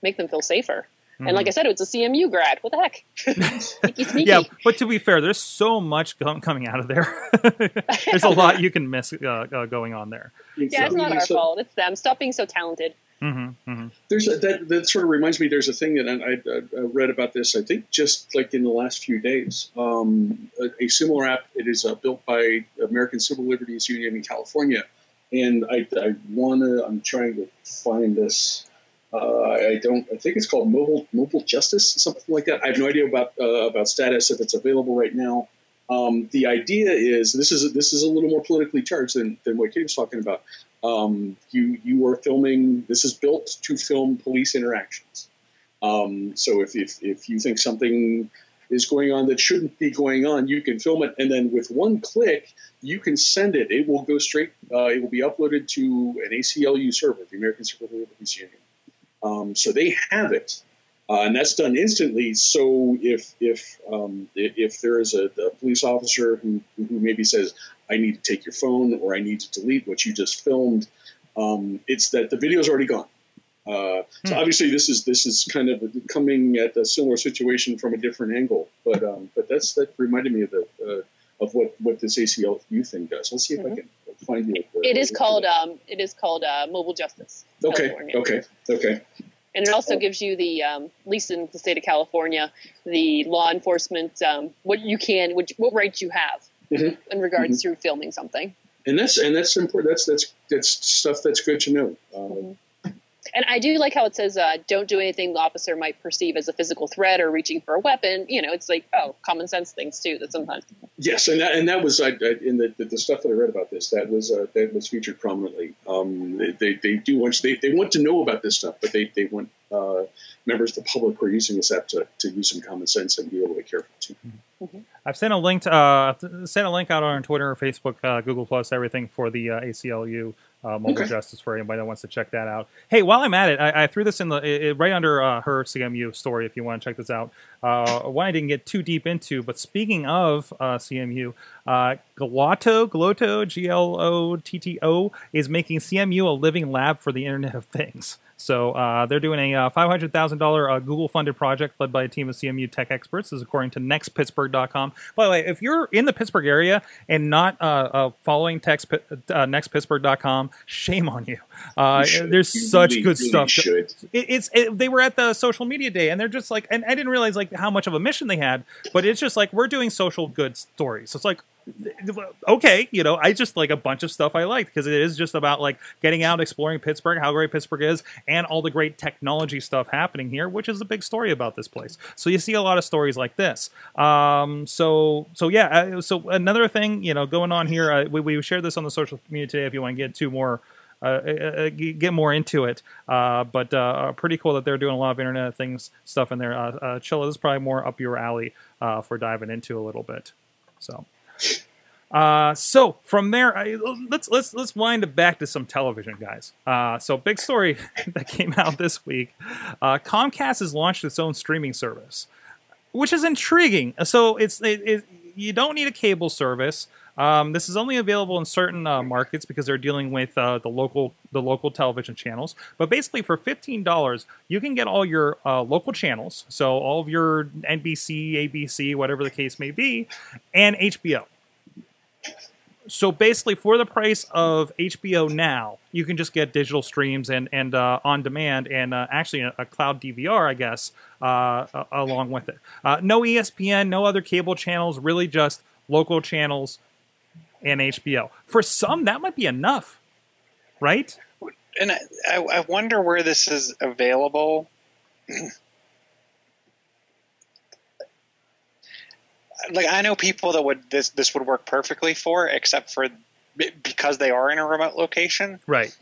make them feel safer. And like i said it's a cmu grad. What the heck? Sneaky sneaky. Yeah, but to be fair, there's so much com- coming out of there. there's a lot you can miss uh, uh, going on there. yeah it's not our So- fault. It's them. Stop being so talented Mm-hmm, mm-hmm. There's a, that that sort of reminds me. There's a thing that I, I, I read about this. I think just like in the last few days, um, a, a similar app. It is uh, built by American Civil Liberties Union in California, and I, I wanna. I'm trying to find this. Uh, I don't. I think it's called Mobile Mobile Justice, something like that. I have no idea about uh, about status if it's available right now. Um, the idea is this is this is a little more politically charged than, than what Kate was talking about. Um, you you are filming. This is built to film police interactions. Um, so if, if if you think something is going on that shouldn't be going on, you can film it, and then with one click, you can send it. It will go straight. Uh, it will be uploaded to an ACLU server, the American Civil Liberties Union. Um, so they have it, uh, and that's done instantly. So if if um, if there is a, a police officer who who maybe says, "I need to take your phone," or "I need to delete what you just filmed," um, it's that the video's already gone. Uh, so Hmm. obviously this is this is kind of coming at a similar situation from a different angle, but um, but that's that reminded me of the uh, of what what this ACLU thing does. Let's see if I can find you. the- Mm-hmm. it is called um, it is called uh, mobile justice Okay, California. okay, okay. And it also gives you the, um, at least in the state of California, the law enforcement, um, what you can, what, what rights you have Mhm. in regards to filming something. And that's and that's important. That's that's that's stuff that's good to know. Um, And I do like how it says, uh, don't do anything the officer might perceive as a physical threat or reaching for a weapon. You know, it's like, oh, common sense things too that sometimes. Yes, and that, and that was I, I, in the, the the stuff that I read about this. That was uh, that was featured prominently. Um, they, they, they do want they, they want to know about this stuff, but they, they want uh, members of the public who are using this app to, to use some common sense and be a little bit careful too. I've sent a link to, uh, sent a link out on Twitter, Facebook, uh, Google Plus, everything for the uh, ACLU uh, Mobile Okay. Justice for anybody that wants to check that out. Hey, while I'm at it, I, I threw this in the it, it- right under uh, her CMU story. If you want to check this out, uh, one I didn't get too deep into, but speaking of uh, CMU, Uh, Glotto, Glotto, G L O T T O, is making CMU a living lab for the Internet of Things. So uh, they're doing a uh, $500,000 uh, Google-funded project led by a team of CMU tech experts, this is according to nextpittsburgh.com. By the way, if you're in the Pittsburgh area and not uh, uh, following text, uh, nextpittsburgh.com, shame on you. Uh, You should. there's You such really, good really stuff. should. It, it's it, they were at the social media day and they're just like, and I didn't realize like how much of a mission they had, but it's just like we're doing social good stories. So it's like okay, you know, I just like a bunch of stuff I liked because it is just about like getting out, exploring Pittsburgh, how great Pittsburgh is, and all the great technology stuff happening here, which is a big story about this place. So you see a lot of stories like this. Um, so so yeah, uh, so another thing, you know, going on here, uh, we, we shared this on the social media today. If you want to get two more. Uh, uh, get more into it, uh, but uh, pretty cool that they're doing a lot of Internet of Things stuff in there. Uh, uh, Chilla, this is probably more up your alley uh, for diving into a little bit. So, uh, so from there, I, let's let's let's wind it back to some television, guys. Uh, so big story that came out this week: uh, Comcast has launched its own streaming service, which is intriguing. So it's it, it, you don't need a cable service. Um, this is only available in certain uh, markets because they're dealing with uh, the local the local television channels. But basically, for fifteen dollars, you can get all your uh, local channels, so all of your NBC, ABC, whatever the case may be, and HBO. So basically, for the price of HBO now, you can just get digital streams and and uh, on demand, and uh, actually a, a cloud DVR, I guess, uh, along with it. Uh, no ESPN, no other cable channels, really just local channels and HBO. For some, that might be enough, right? And I I wonder where this is available. like I know people that would this this would work perfectly for, except for because they are in a remote location, Right.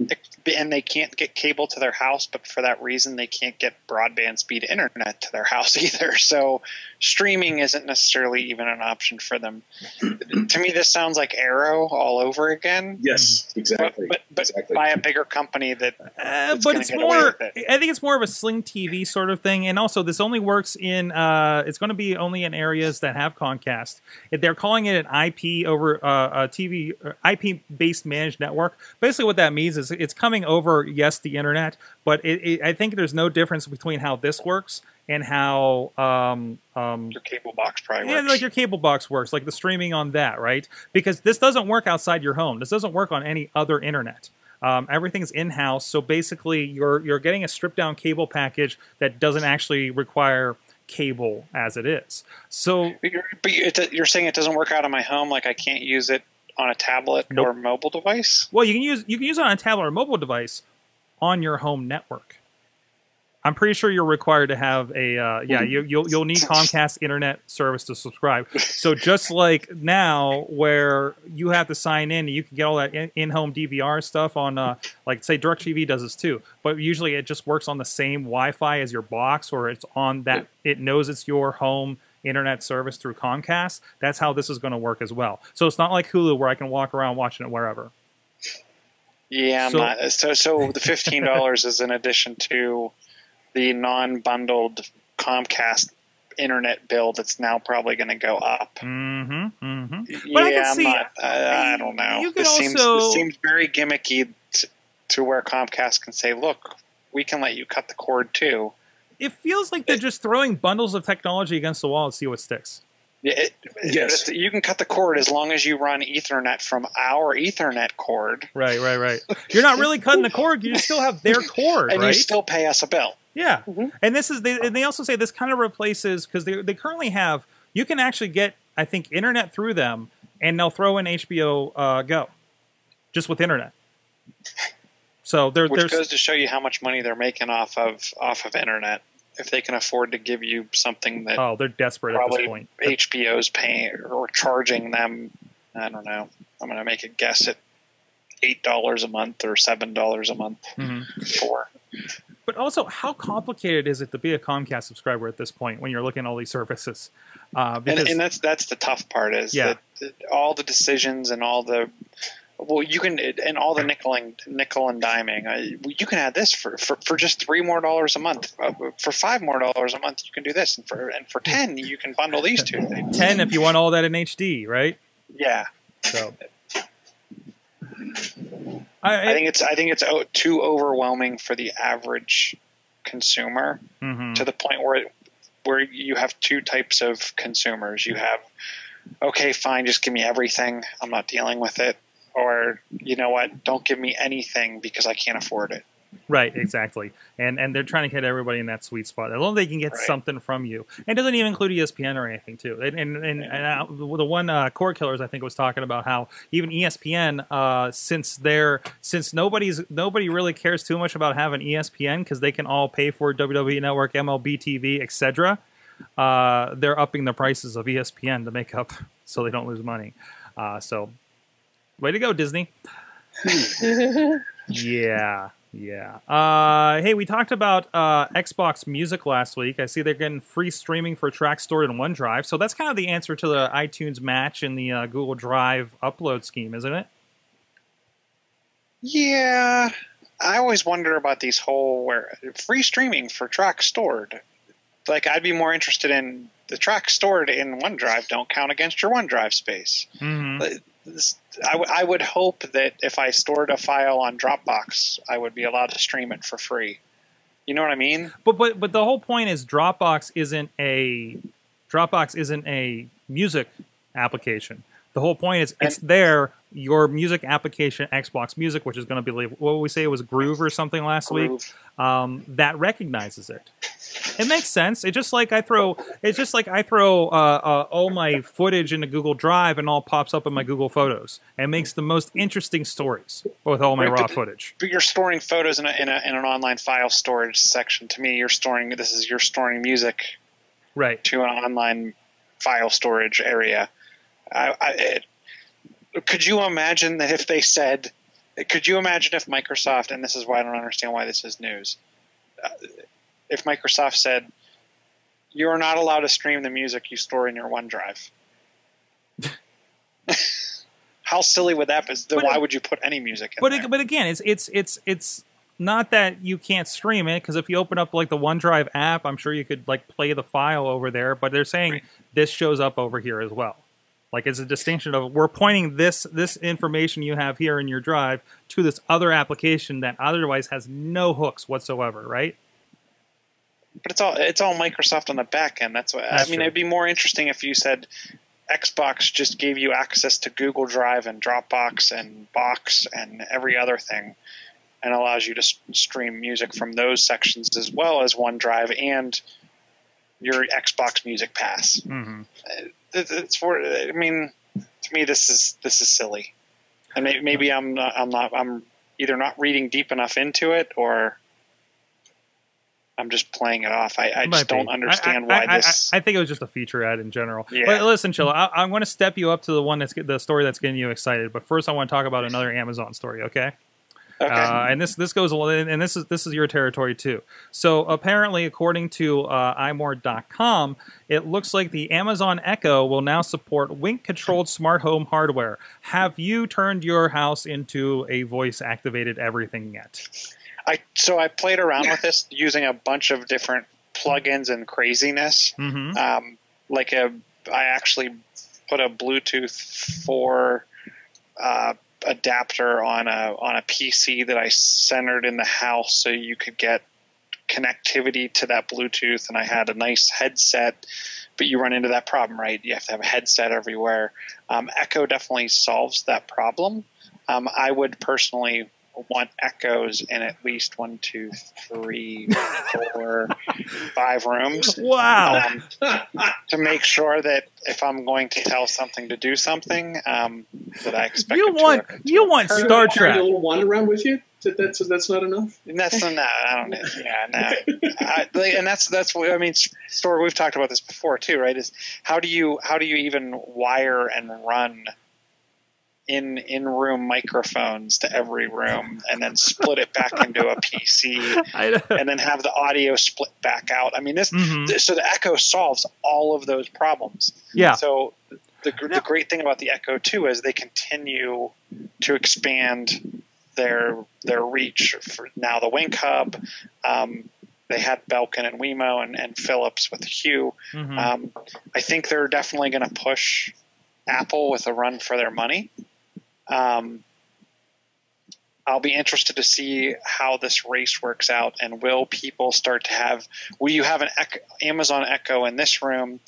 and they can't get cable to their house, but for that reason they can't get broadband speed internet to their house either. So streaming isn't necessarily even an option for them. to me, this sounds like Aereo all over again. Yes, exactly. But, but, but exactly. by a bigger company that Uh, but it's get away more. with it. I think it's more of a Sling TV sort of thing, and also this only works in. Uh, it's going to be only in areas that have Comcast. They're calling it an IP over uh, a TV uh, IP based managed network. Basically, what that means is it's coming over yes the internet, but it, it, I think there's no difference between how this works and how um, um, your cable box probably yeah, works. like your cable box works, like the streaming on that, right? Because this doesn't work outside your home. This doesn't work on any other internet. Um, everything's in house, so basically you're you're getting a stripped down cable package that doesn't actually require cable as it is. So But you're, but you're saying it doesn't work out on my home, like I can't use it on a tablet Nope. or mobile device. Well, you can use you can use it on a tablet or mobile device on your home network. I'm pretty sure you're required to have a uh, yeah you, you'll you'll need Comcast internet service to subscribe. So just like now, where you have to sign in, you can get all that in- in-home DVR stuff on uh, like say DirecTV does this too, but usually it just works on the same Wi-Fi as your box, or it's on that it knows it's your home internet service through Comcast. That's how this is going to work as well. So it's not like Hulu where I can walk around watching it wherever. Yeah, I'm So- not. So, so the fifteen dollars is in addition to the non-bundled Comcast internet bill that's now probably going to go up. Mm-hmm. Mm-hmm. yeah, But I can I'm see- not. I, I don't know. You this seems this seems very gimmicky t- to where Comcast can say, "Look, we can let you cut the cord too." It feels like they're just throwing bundles of technology against the wall and see what sticks. Yeah, it, Yes. you can cut the cord as long as you run Ethernet from our Ethernet cord, Right, right, right. You're not really cutting the cord. You still have their cord, and right? you still pay us a bill. yeah. And this is they, and they also say this kind of replaces because they they currently have you can actually get I think internet through them and they'll throw in HBO uh, Go just with internet. So there, Which there's goes to show you how much money they're making off of off of internet. If they can afford to give you something that oh they're desperate at this point. HBO's paying or charging them, I don't know. I'm going to make a guess at eight dollars a month or seven dollars a month Mhm. for. But also, how complicated is it to be a Comcast subscriber at this point when you're looking at all these services? Uh, And, because and that's that's the tough part is Yeah. that all the decisions and all the well you can and all the nickel and nickel and diming uh, you can add this for, for, for just three more dollars a month uh, for five more dollars a month you can do this and for and for ten you can bundle these two things ten if you want all that in HD, right? Yeah, So I think it's I think it's too overwhelming for the average consumer Mhm. to the point where where you have two types of consumers. You have okay, fine, just give me everything. I'm not dealing with it. Or you know what? Don't give me anything because I can't afford it. Right, exactly, and and they're trying to get everybody in that sweet spot. As long as they can get Right. something from you, and it doesn't even include ESPN or anything too. And and, and, and uh, the one uh, Cord Killers I think was talking about how even ESPN, uh, since they're since nobody's nobody really cares too much about having ESPN because they can all pay for WWE Network, MLB TV, etc. Uh, they're upping the prices of ESPN to make up so they don't lose money. Uh, so, way to go, Disney. Yeah, yeah. Uh, hey, we talked about uh, Xbox Music last week. I see they're getting free streaming for tracks stored in OneDrive. So that's kind of the answer to the iTunes match in the uh, Google Drive upload scheme, isn't it? Yeah, I always wonder about these whole where free streaming for tracks stored. Like I'd be more interested in the tracks stored in OneDrive don't count against your OneDrive space. Mm-hmm. I, w- I would hope that if I stored a file on Dropbox, I would be allowed to stream it for free. You know what I mean? But but but the whole point is Dropbox isn't a Dropbox isn't a music application. The whole point is it's there. Your music application, Xbox Music, which is going to be what we say it was Groove or something last week, um, that recognizes it. It makes sense. It's just like I throw. It's just like I throw uh, uh, all my footage into Google Drive and all pops up in my Google Photos and makes the most interesting stories with all my Right, raw but- footage. But you're storing photos in, a, in, a, in an online file storage section. To me, you're storing this is you're storing music Right. to an online file storage area. I, I, it, could you imagine that if they said, could you imagine if Microsoft, and this is why I don't understand why this is news, uh, if Microsoft said, you're not allowed to stream the music you store in your OneDrive? How silly would that be? Then But why it- would you put any music in but there? it, but again, it's it's it's it's not that you can't stream it because if you open up like the OneDrive app, I'm sure you could like play the file over there. But they're saying this shows up over here as well. Like it's a distinction of we're pointing this this information you have here in your drive to this other application that otherwise has no hooks whatsoever, right? But it's all it's all Microsoft on the back end. That's what That's I mean. true. It'd be more interesting if you said Xbox just gave you access to Google Drive and Dropbox and Box and every other thing, and allows you to stream music from those sections as well as OneDrive and your Xbox Music Pass. Mm-hmm. It- It's for. I mean, to me, this is this is silly, and maybe, maybe I'm not, I'm not I'm either not reading deep enough into it or. I'm just playing it off. I, I just don't understand I, I, why this. I, I think it was just a feature ad in general. Yeah. But listen, Chilla, I, I'm going to step you up to the one that's the story that's getting you excited. But first, I want to talk about another Amazon story. Okay. Okay. Uh, and this this goes and this is this is your territory too. So apparently, according to uh, imore.com, it looks like the Amazon Echo will now support Wink-controlled smart home hardware. Have you turned your house into a voice-activated everything yet? I so I played around with this using a bunch of different plugins and craziness. Mm-hmm. Um, like a, I actually put a Bluetooth four uh, adapter on a on a PC that I centered in the house, so you could get connectivity to that Bluetooth. And I had a nice headset, but you run into that problem, right? You have to have a headset everywhere. Um, Echo definitely solves that problem. Um, I would personally want echoes in at least one, two, three, four, five rooms. Wow. Um, to make sure that if I'm going to tell something to do something, um, that I expect You it to want occur. you want Carry- Star carry Trek. a little wand around with you. That- That's that's not enough. And that's not, I don't know. Yeah, no. I, and that's that's what I mean. Store. We've talked about this before too, right? Is how do you how do you even wire and run in in room microphones to every room, and then split it back into a PC, and then have the audio split back out? I mean, this Mhm. so the Echo solves all of those problems. Yeah. So the, gr the great thing about the Echo 2 is they continue to expand their their reach. For now, the Wink Hub, um, they had Belkin and Wemo and, and Philips with Hue. Mhm. Um, I think they're definitely going to push Apple with a run for their money. Um, I'll be interested to see how this race works out, and will people start to have? Will you have an Echo, Amazon Echo in this room,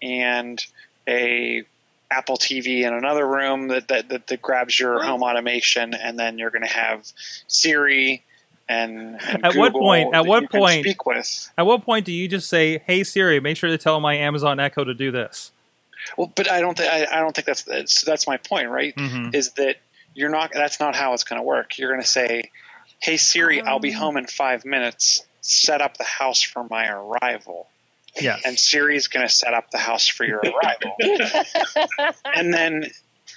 and a Apple TV in another room that that, that, that grabs your home automation, and then you're going to have Siri and, and At what point- at what point- speak with. At what point do you just say, "Hey Siri, make sure to tell my Amazon Echo to do this"? Well, but I don't think I, I don't think that's that's, that's my point, right? Mhm. Is that you're not that's not how it's going to work. You're going to say, "Hey Siri, I'll be home in five minutes. Set up the house for my arrival." Yes. And Siri's going to set up the house for your arrival, and then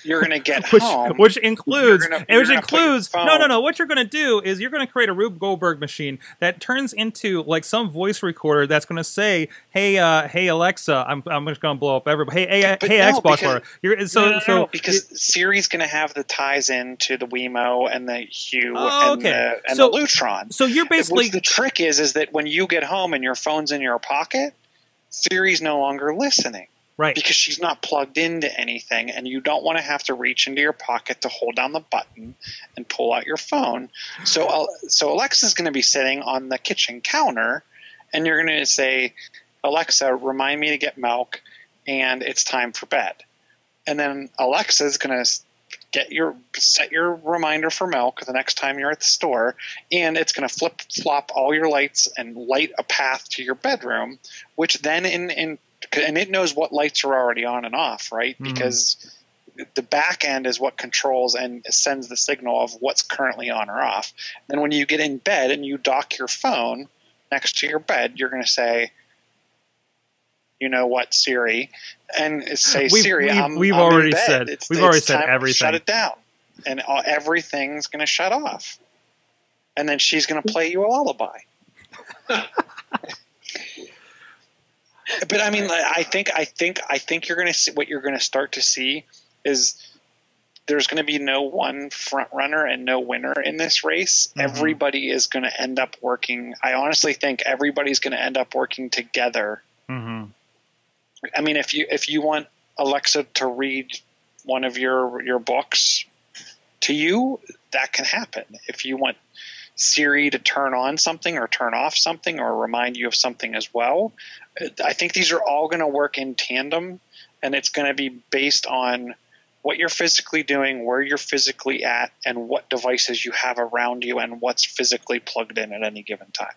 you're going to get which home. which includes gonna- which gonna put your includes no no no what you're going to do is you're going to create a Rube Goldberg machine that turns into like some voice recorder that's going to say hey uh hey Alexa I'm I'm just going to blow up everybody hey hey, But hey no, Xbox because- you're so no, no, so because Siri's going to have the ties in to the Wemo and the Hue Oh, and, okay. the, and So- the Lutron. so you're basically the trick is is that when you get home and your phone's in your pocket, Siri's no longer listening. Right. Because she's not plugged into anything and you don't want to have to reach into your pocket to hold down the button and pull out your phone. So so Alexa's going to be sitting on the kitchen counter and you're going to say, "Alexa, remind me to get milk and it's time for bed." And then Alexa's going to get your set your reminder for milk the next time you're at the store and it's going to flip flop all your lights and light a path to your bedroom which then in in and it knows what lights are already on and off right Mhm. because the back end is what controls and sends the signal of what's currently on or off then when you get in bed and you dock your phone next to your bed you're going to say you know what Siri and say We've- Siri we've- I'm, we've I'm in already bed. said- It's- we've it's already said time to everything. shut it down and all, everything's going to shut off and then she's going to play you a lullaby but I mean, like, I think, I think, I think you're going to see what you're going to start to see is there's going to be no one front runner and no winner in this race. Mm-hmm. Everybody is going to end up working. I honestly think everybody's going to end up working together. Mhm. I mean, if you if you want Alexa to read one of your your books to you, that can happen. If you want Siri to turn on something or turn off something or remind you of something as well, I think these are all going to work in tandem, and it's going to be based on what you're physically doing, where you're physically at, and what devices you have around you, and what's physically plugged in at any given time.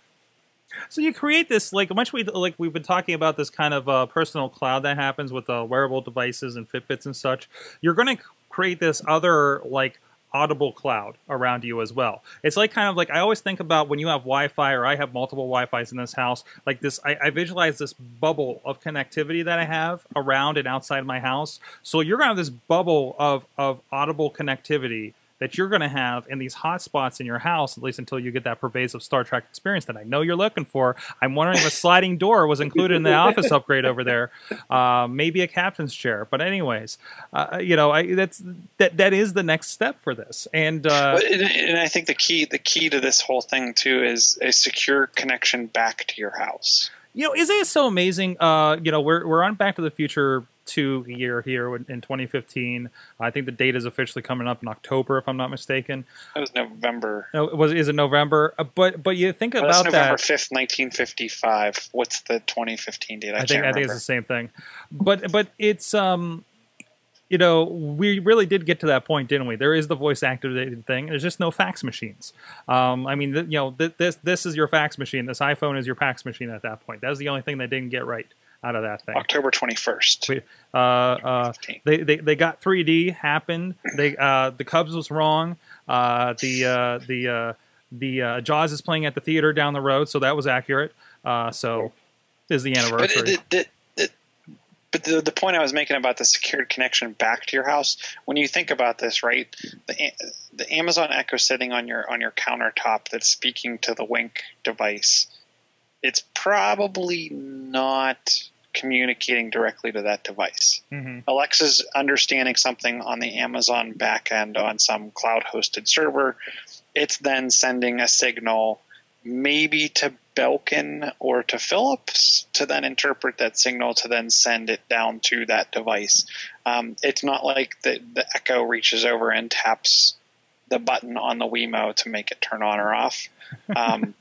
So you create this like much we like we've been talking about this kind of uh, personal cloud that happens with uh, wearable devices and Fitbits and such. You're going to create this other like audible cloud around you as well. It's like kind of like I always think about when you have Wi-Fi or I have multiple Wi-Fi's in this house. Like this, I, I visualize this bubble of connectivity that I have around and outside my house. So you're to have this bubble of of audible connectivity that you're going to have in these hot spots in your house, at least until you get that pervasive Star Trek experience that I know you're looking for. I'm wondering if a sliding door was included in the office upgrade over there, uh, maybe a captain's chair. But anyways, uh, you know, I, that's that that is the next step for this. And uh, and, and I think the key the key to this whole thing too is a secure connection back to your house. you know, isn't it so amazing? Uh, you know, we're we're on Back to the Future two year here in in 2015. I think the date is officially coming up in October, if I'm not mistaken. That was November. No, was is it November? Uh, but but you think Oh, that's November that. fifth, nineteen fifty five. What's the twenty fifteen date? I, I think I think it's the same thing, but but it's um, you know, we really did get to that point, didn't we? There is the voice activated thing. There's just no fax machines. Um, I mean, th- you know, th- this this is your fax machine. This iPhone is your fax machine at that point. That was the only thing they didn't get right out of that thing. October twenty first. Uh, uh, they, they they got 3D happened. They uh, the Cubs was wrong. Uh, the uh, the uh, the uh, Jaws is playing at the theater down the road, so that was accurate. Uh, so is the But anniversary. the, the, the, but the, the point I was making about the secured connection back to your house, when you think about this, right, the the Amazon Echo sitting on your on your countertop that's speaking to the Wink device, it's probably not communicating directly to that device. Mhm. Alexa's understanding something on the Amazon backend on some cloud hosted server. It's then sending a signal maybe to Belkin or to Philips to then interpret that signal to then send it down to that device. Um, it's not like the, the Echo reaches over and taps the button on the Wemo to make it turn on or off. Um,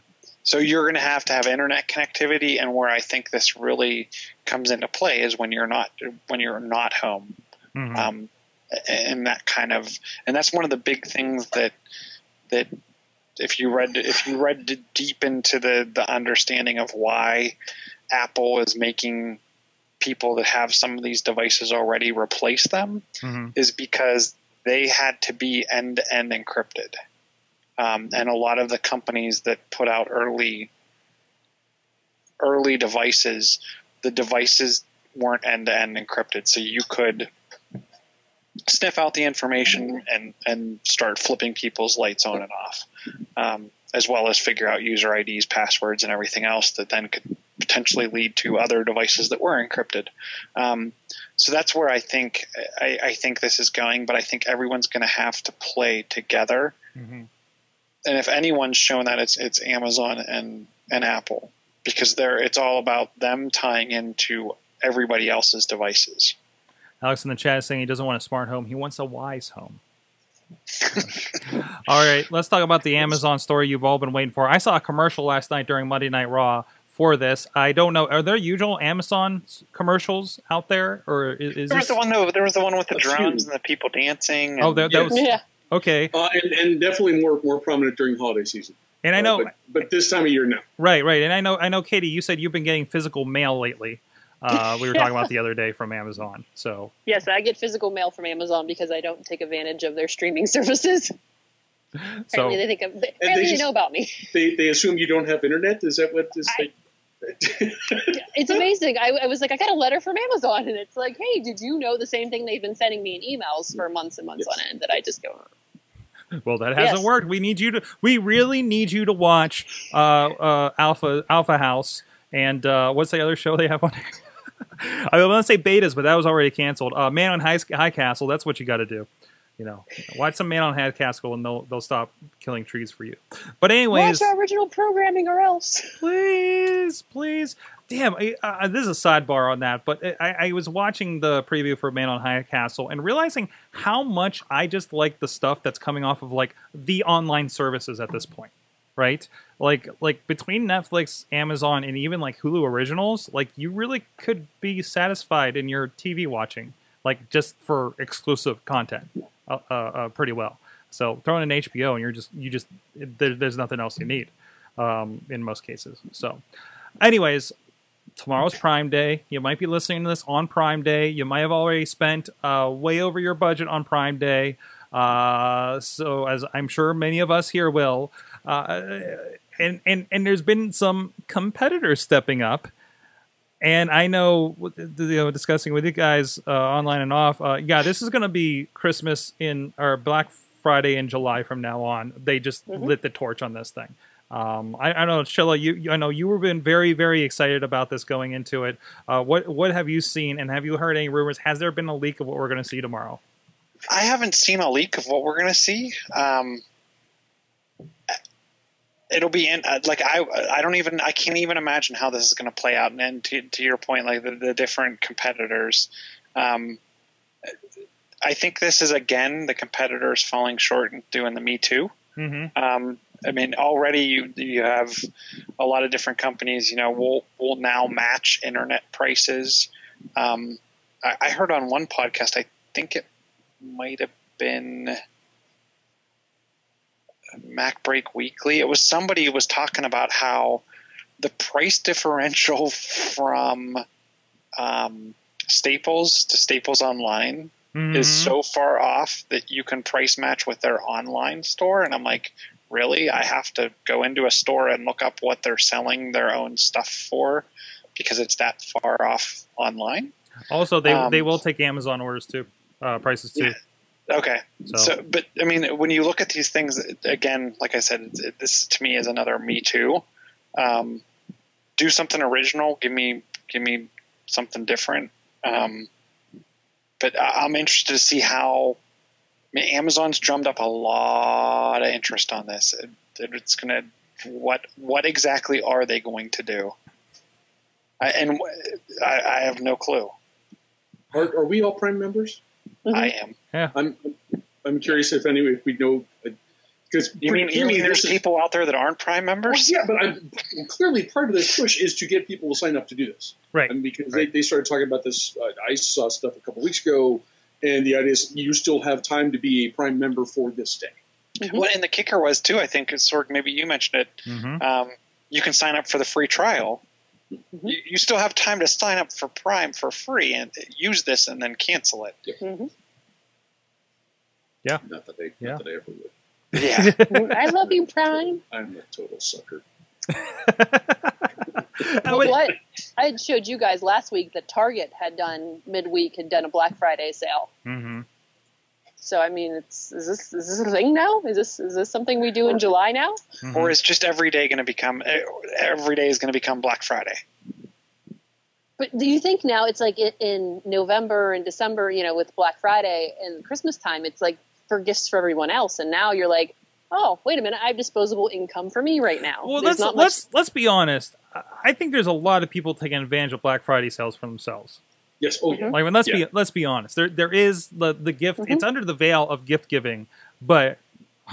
so you're going to have to have internet connectivity, and where I think this really comes into play is when you're not when you're not home, Mhm. um, and that kind of and that's one of the big things that that if you read if you read deep into the the understanding of why Apple is making people that have some of these devices already replace them Mhm. is because they had to be end to end encrypted. Um, and a lot of the companies that put out early early devices, the devices weren't end to end encrypted, so you could sniff out the information and and start flipping people's lights on and off, um, as well as figure out user IDs, passwords, and everything else that then could potentially lead to other devices that were encrypted. Um, so that's where I think I, I think this is going, but I think everyone's going to have to play together. Mhm. And if anyone's shown that, it's it's Amazon and and Apple because they're it's all about them tying into everybody else's devices. Alex in the chat is saying he doesn't want a smart home; he wants a wise home. all right, let's talk about the Amazon story you've all been waiting for. I saw a commercial last night during Monday Night Raw for this. I don't know. Are there usual Amazon commercials out there, or is, is There was this the one though. There was the one with the A drones and the people dancing. Oh, and- that, that was Yeah. Okay. Uh, and, and definitely more more prominent during holiday season. And I Uh, know, but, but this time of year, no. right, right, and I know, I know, Katie, you said you've been getting physical mail lately. Uh, we were talking about the other day from Amazon. So, Yes, I get physical mail from Amazon because I don't take advantage of their streaming services. so Apparently, they think of, they apparently they just- know about me. They they assume you don't have internet. Is that what is? I- It's amazing. I, I was like, I got a letter from Amazon, and it's like, hey, did you know the same thing they've been sending me in emails for months and months Yes. on end? That I just go, Well, that hasn't Yes. worked. We need you to. We really need you to watch uh, uh, Alpha Alpha House and uh, what's the other show they have on? I was going to say betas, but that was already canceled. Uh, Man on High, High Castle. That's what you got to do. You know, watch some Man on High Castle, and they'll they'll stop killing trees for you. But anyways, watch our original programming or else. please, please. Damn, I, uh, this is a sidebar on that, but I, I was watching the preview for Man on High Castle and realizing how much I just like the stuff that's coming off of like the online services at this point, right? Like, like between Netflix, Amazon, and even like Hulu originals, like you really could be satisfied in your TV watching, like just for exclusive content, uh, uh, uh, pretty well. So throw in an HBO and you're just you just there, there's nothing else you need um, in most cases. So, anyways, tomorrow's Prime Day. You might be listening to this on Prime Day. You might have already spent uh, way over your budget on Prime Day. Uh, so, as I'm sure many of us here will, uh, and and and there's been some competitors stepping up. And I know, you know, discussing with you guys uh, online and off. Uh, yeah, this is going to be Christmas in or Black Friday in July from now on. They just lit the torch on this thing. Um, I, I know, you, you- I know you were been very, very excited about this going into it. Uh, what, what have you seen, and have you heard any rumors? Has there been a leak of what we're going to see tomorrow? I haven't seen a leak of what we're going to see. Um, it'll be in uh, like I I don't even I can't even imagine how this is going to play out. And, and to, to your point, like the, the different competitors, um, I think this is again the competitors falling short and doing the Me Too. Mm-hmm. Um, I mean, already you you have a lot of different companies. You know, will will now match internet prices. Um, I, I heard on one podcast, I think it might have been MacBreak Weekly. It was somebody who was talking about how the price differential from um, Staples to Staples Online Mm-hmm. is so far off that you can price match with their online store. And I'm like, really? I have to go into a store and look up what they're selling their own stuff for because it's that far off online? Also, they Um, they will take Amazon orders too, uh, prices too. Okay. So- So, but I mean, when you look at these things, again, like I said, this to me is another Me Too. Um, do something original. Give me, give me something different. Um, but I- I'm interested to see how I mean, Amazon's drummed up a lot of interest on this. It, it's going to what what exactly are they going to do? I, and I, I have no clue. Are, are we all Prime members? I am. Yeah. I'm I'm curious if any if we know because You mean you mean there's people out there that aren't Prime members? yeah, but I'm, clearly part of this push is to get people to sign up to do this. Right. And because they, they started talking about this, uh, I saw stuff a couple weeks ago, and the idea is you still have time to be a Prime member for this day. Well, and the kicker was too. I think Sorg, maybe you mentioned it. Mhm. Um, you can sign up for the free trial. Mm-hmm. You, you still have time to sign up for Prime for free and use this and then cancel it. Mhm. Yeah. Not that I, Yeah. not that I ever would. Yeah. I love you, Prime. I'm a total sucker. Well, what I had showed you guys last week that Target had done midweek had done a Black Friday sale. hmm So I mean, it's is this is this a thing now? Is this is this something we do in July now? Mm-hmm. Or is just every day going to become every day is going to become Black Friday? But do you think now it's like in, in November and December, you know, with Black Friday and Christmas time, it's like for gifts for everyone else, and now you're like, oh, wait a minute, I have disposable income for me right now. Well, There's let's much- let's let's be honest. I- I think there's a lot of people taking advantage of Black Friday sales for themselves. Yes. Oh, yeah. Like, I mean, let's Yeah. be let's be honest. There there is the the gift. It's under the veil of gift giving, but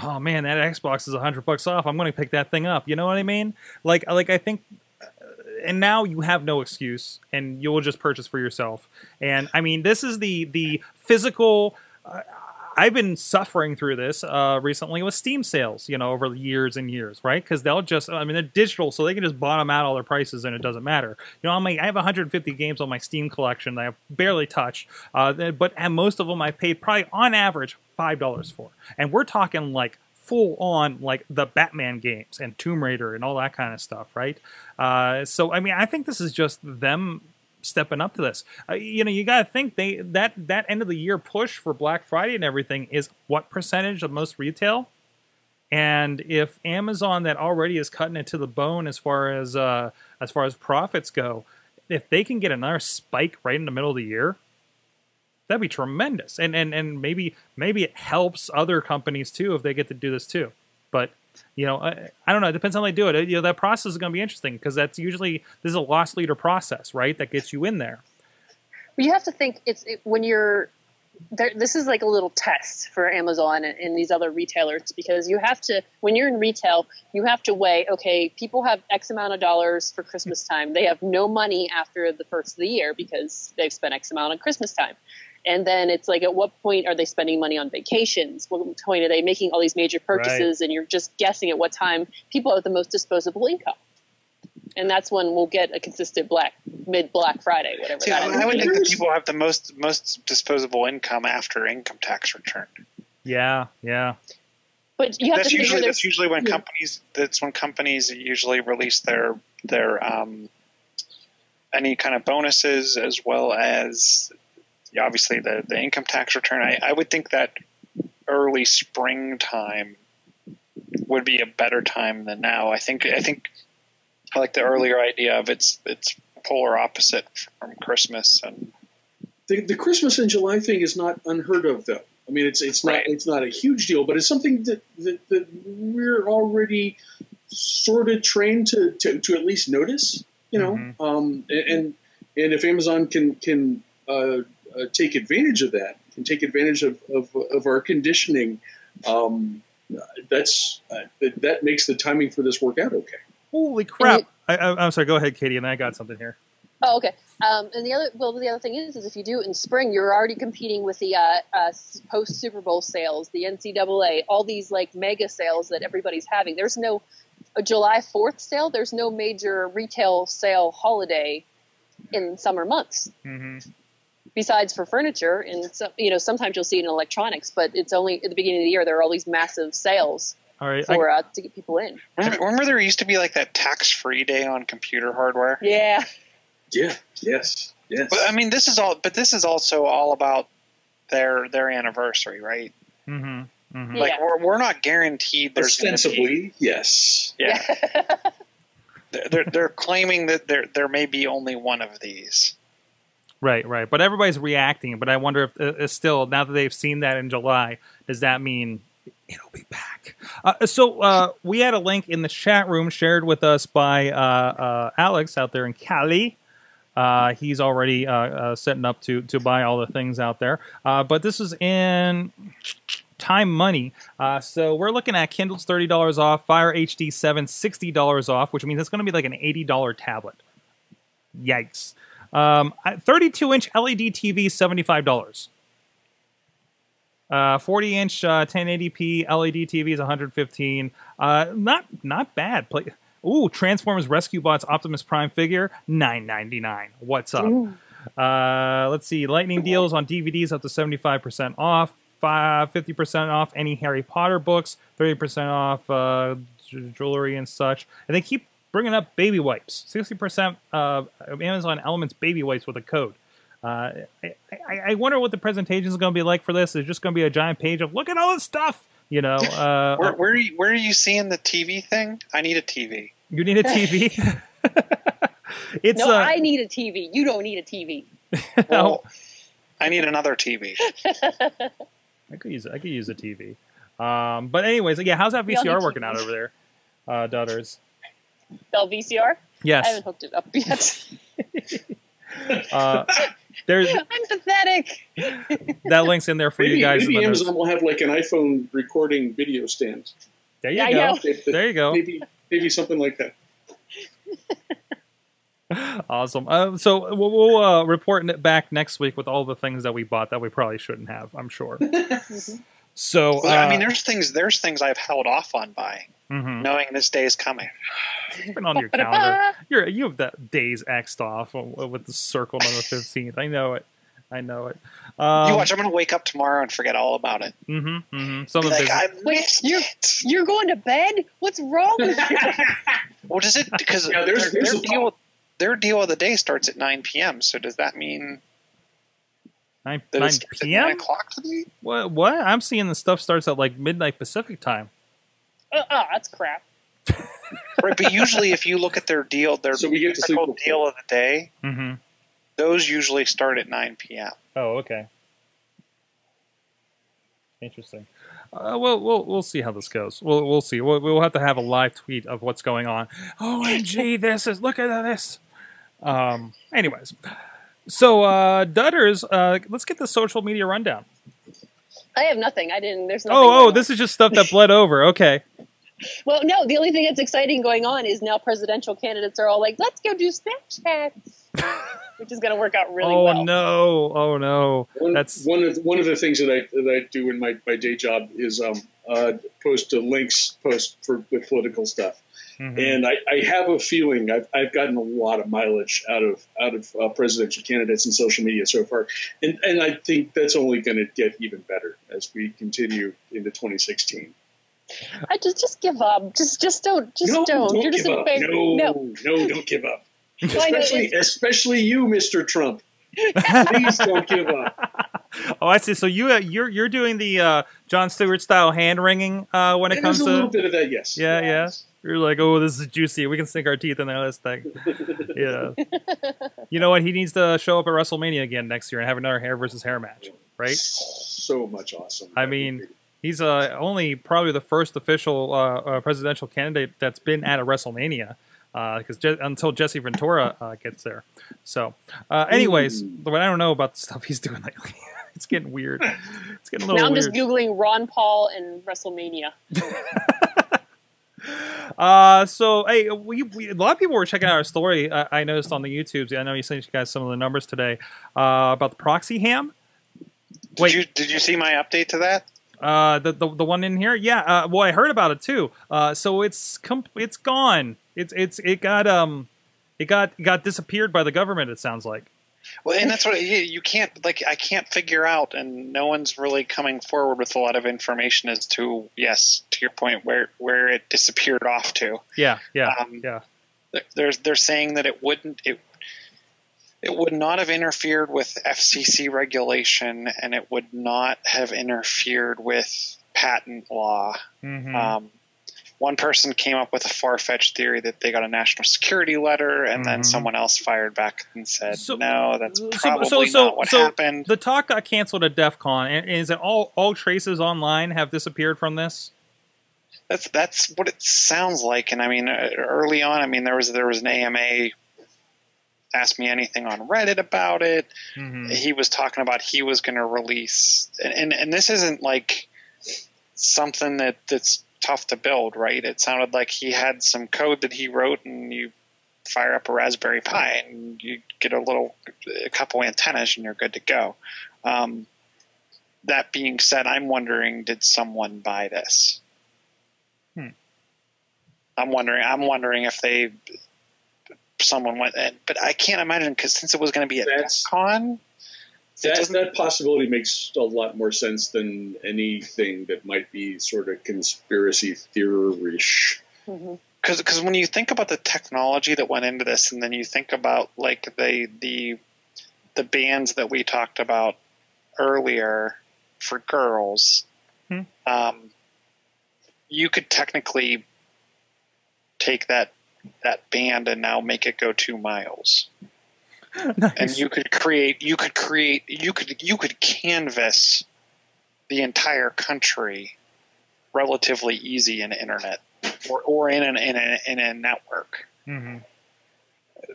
oh man, that Xbox is a hundred bucks off. I'm going to pick that thing up. You know what I mean? Like like I think. uh, And now you have no excuse, and you will just purchase for yourself. And I mean, this is the the physical. Uh, I've been suffering through this uh, recently with Steam sales, you know, over the years and years, right? Because they'll just, I mean, they're digital, so they can just bottom out all their prices and it doesn't matter. You know, I'm like, I have 150 games on my Steam collection that I have barely touched, uh, but most of them I paid probably on average five dollars for, and we're talking like full on like the Batman games and Tomb Raider and all that kind of stuff, right? Uh, so I mean, I think this is just them stepping up to this. Uh, you know, you got to think they that that end of the year push for Black Friday and everything is what percentage of most retail. And if Amazon that already is cutting it to the bone as far as uh, as far as profits go, if they can get another spike right in the middle of the year, that'd be tremendous. And and and maybe maybe it helps other companies too if they get to do this too. But you know, I, I don't know. It depends on how they do it. Uh, you know, that process is going to be interesting because that's usually this is a loss leader process, right? That gets you in there. But you have to think it's it, when you're there, this is like a little test for Amazon and, and these other retailers because you have to when you're in retail you have to weigh okay people have X amount of dollars for Christmas time they have no money after the first of the year because they've spent X amount on Christmas time and then it's like at what point are they spending money on vacations what point are they making all these major purchases and you're just guessing at what time people have the most disposable income and that's when we'll get a consistent black mid Black Friday whatever See, that is. I would think that people have the most most disposable income after income tax return. Yeah, yeah. But you have that's to usually that's usually when companies that's when companies usually release their their um, any kind of bonuses as well as yeah, obviously the the income tax return. I, I would think that early springtime would be a better time than now. I think I think I like the earlier idea of it's it's polar opposite from Christmas and The, the Christmas in July thing is not unheard of, though. I mean, it's it's not it's not a huge deal, but it's something that that, that we're already sort of trained to, to, to at least notice. You know, Mhm. um, and and if Amazon can can uh, uh, take advantage of that, and take advantage of of, of our conditioning, um, that's uh, that, that makes the timing for this work out okay. Holy crap! I, I, I'm sorry. Go ahead, Katie, and I got something here. Oh, okay. Um, and the other, well, the other thing is, is if you do it in spring, you're already competing with the uh, uh, post Super Bowl sales, the NCAA, all these like mega sales that everybody's having. There's no a July 4th sale. There's no major retail sale holiday in summer months Mm-hmm. Besides for furniture. And so, you know, sometimes you'll see it in electronics, but it's only at the beginning of the year. There are all these massive sales All right. I, for uh, to get people in. remember, remember there used to be like that tax free day on computer hardware. Yeah. Yeah. Yes. Yes. But I mean, this is all. But this is also all about their their anniversary, right? mm-hmm. Mm-hmm. Like Yeah. we're we're not guaranteed there's gonna be- Ostensibly, yes. yeah. They're- they're they're claiming that there there may be only one of these. Right, right. But everybody's reacting. But I wonder if uh, uh, still now that they've seen that in July, does that mean It'll be back. Uh, so uh, we had a link in the chat room shared with us by uh, uh, Alex out there in Cali. Uh, he's already uh, uh, setting up to to buy all the things out there. Uh, but this is in time money. Uh, so we're looking at Kindle's thirty dollars off, Fire HD Seven sixty dollars off, which means it's going to be like an eighty dollar tablet. Yikes! Um, thirty two inch LED TV seventy five dollars. Uh, 40 inch uh, 1080p LED TV is 115. Uh, not not bad. Play. Ooh, Transformers Rescue Bots Optimus Prime figure 9.99. What's up? Uh, let's see. Lightning deals on DVDs up to 75% off. fi- 50% off any Harry Potter books. 30% off uh, jewelry and such. And they keep bringing up baby wipes. 60% of Amazon Elements baby wipes with a code. Uh, I, I, I wonder what the presentation is going to be like for this. It's just going to be a giant page of look at all this stuff. You know, uh, Where, where, are you, where are you seeing the TV thing? I need a TV. you need a TV. it's no, uh, I need a TV. You don't need a TV. Well, I need another TV. I could use I could use a TV. Um, but anyways, yeah, how's that VCR working out over there, uh, Dutters? Bell VCR? Yes. I haven't hooked it up yet. Uh, there's I'm pathetic. that link's in there for Maybe, you guys. maybe the notes. Amazon will have like an iPhone recording video stand. There you Yeah, go. know. There you go. Maybe maybe something like that. Awesome. Uh, so we'll, we'll uh, report it back next week with all the things that we bought that we probably shouldn't have. I'm sure. So Well, I uh, mean, there's things there's things I've held off on buying, mhm. knowing this day is coming. It's been on your calendar. You're you have that days xed off with the circle on the 15th. I know it. I know it. Um, you watch, I'm going to wake up tomorrow and forget all about it. Mm-hmm. mm-hmm. Some of like, this. I Wait, missed you're you're going to bed? What's wrong with you? What does it? Because Yeah, there's- their, there's their a- deal their deal of the day starts at 9 p.m. So does that mean 9, 9 it starts at p.m. 9 o'clock today? What? What? I'm seeing the stuff starts at like midnight Pacific time. Uh, oh, that's crap. Right, but usually if you look at their deal, their So we get typical before. deal of the day, Mm-hmm. those usually start at 9 p.m. Oh, okay. Interesting. Uh, well, we'll we'll see how this goes. We'll we'll see. We'll, we'll have to have a live tweet of what's going on. OMG! This is look at this. Um. Anyways, so uh, Dutters, uh, let's get the social media rundown. I have nothing. I didn't. There's nothing. Oh, oh, this is just stuff that bled over. Okay. Well, no. The only thing that's exciting going on is now presidential candidates are all like, "Let's go do Snapchats," which is going to work out really oh well. no! Oh no! One, That's one of the, one of the things that I that I do in my, my day job is um, uh, post to links post for with political stuff, mhm. and I, I have a feeling I've, I've gotten a lot of mileage out of out of uh, presidential candidates and social media so far, and and I think that's only going to get even better as we continue into 2016. I just just give up. Just just don't. Just no, don't. don't You're just give a up. big No, no. no, don't give up. Well, I know Especially, especially you, Mr. Trump. Please don't give up. oh, I see. So you uh, you're you're doing the uh, Jon Stewart style hand wringing uh, when it And comes there's a to little bit of that, yes. Yeah, yeah. You're like, oh, this is juicy. We can sink our teeth in this thing. Yeah. you know what? He needs to show up at WrestleMania again next year and have another hair versus hair match, right? So much awesome. I mean, he's uh, only probably the first official uh, uh, presidential candidate that's been at a WrestleMania. Because Je- until Jesse Ventura uh, gets there, so uh, anyways, but I don't know about the stuff he's doing lately. it's getting weird. It's getting a little Now I'm weird. just googling Ron Paul and WrestleMania. Uh, so hey, we, we a lot of people were checking out our story. I, I noticed on the YouTubes. I know you sent you guys some of the numbers today uh, about the ProxyHam. Did Wait. you did you see my update to that? Uh, the, the the one in here, yeah. Uh, well, I heard about it too. Uh, so it's com- it's gone. It's it's it got um, it got it got disappeared by the government. It sounds like. Well, and that's what you, can't like. I can't figure out, and no one's really coming forward with a lot of information as to yes, to your point, where where it disappeared off to. Yeah, yeah, Um, yeah. They're they're saying that it wouldn't it it would not have interfered with FCC regulation, and it would not have interfered with patent law. Mhm. Um, one person came up with a far fetched theory that they got a national security letter, and then Mhm. someone else fired back and said, So- "No, that's probably so, so, not what so happened." the talk got canceled at DEF CON. and Is it all all traces online have disappeared from this? That's that's what it sounds like. And I mean, uh, early on, I mean, there was there was an AMA. Ask me anything on Reddit about it. Mm-hmm. He was talking about he was going to release, and, and and this isn't like something that that's tough to build, right? It sounded like he had some code that he wrote, and you fire up a Raspberry Pi, and you get a little, a couple antennas, and you're good to go. Um, that being said, I'm wondering, did someone buy this? Hmm. I'm wondering. I'm wondering if they, someone went, in, but I can't imagine because since it was going to be at con, That, that possibility makes a lot more sense than anything that might be sort of conspiracy theory-ish. because because when you think about the technology that went into this, and then you think about like the the the bands that we talked about earlier for girls, Hmm. um, you could technically take that that band and now make it go two miles. and you could create you could create you could you could canvas the entire country relatively easy in internet or, or in an in a, in a network. Mm-hmm.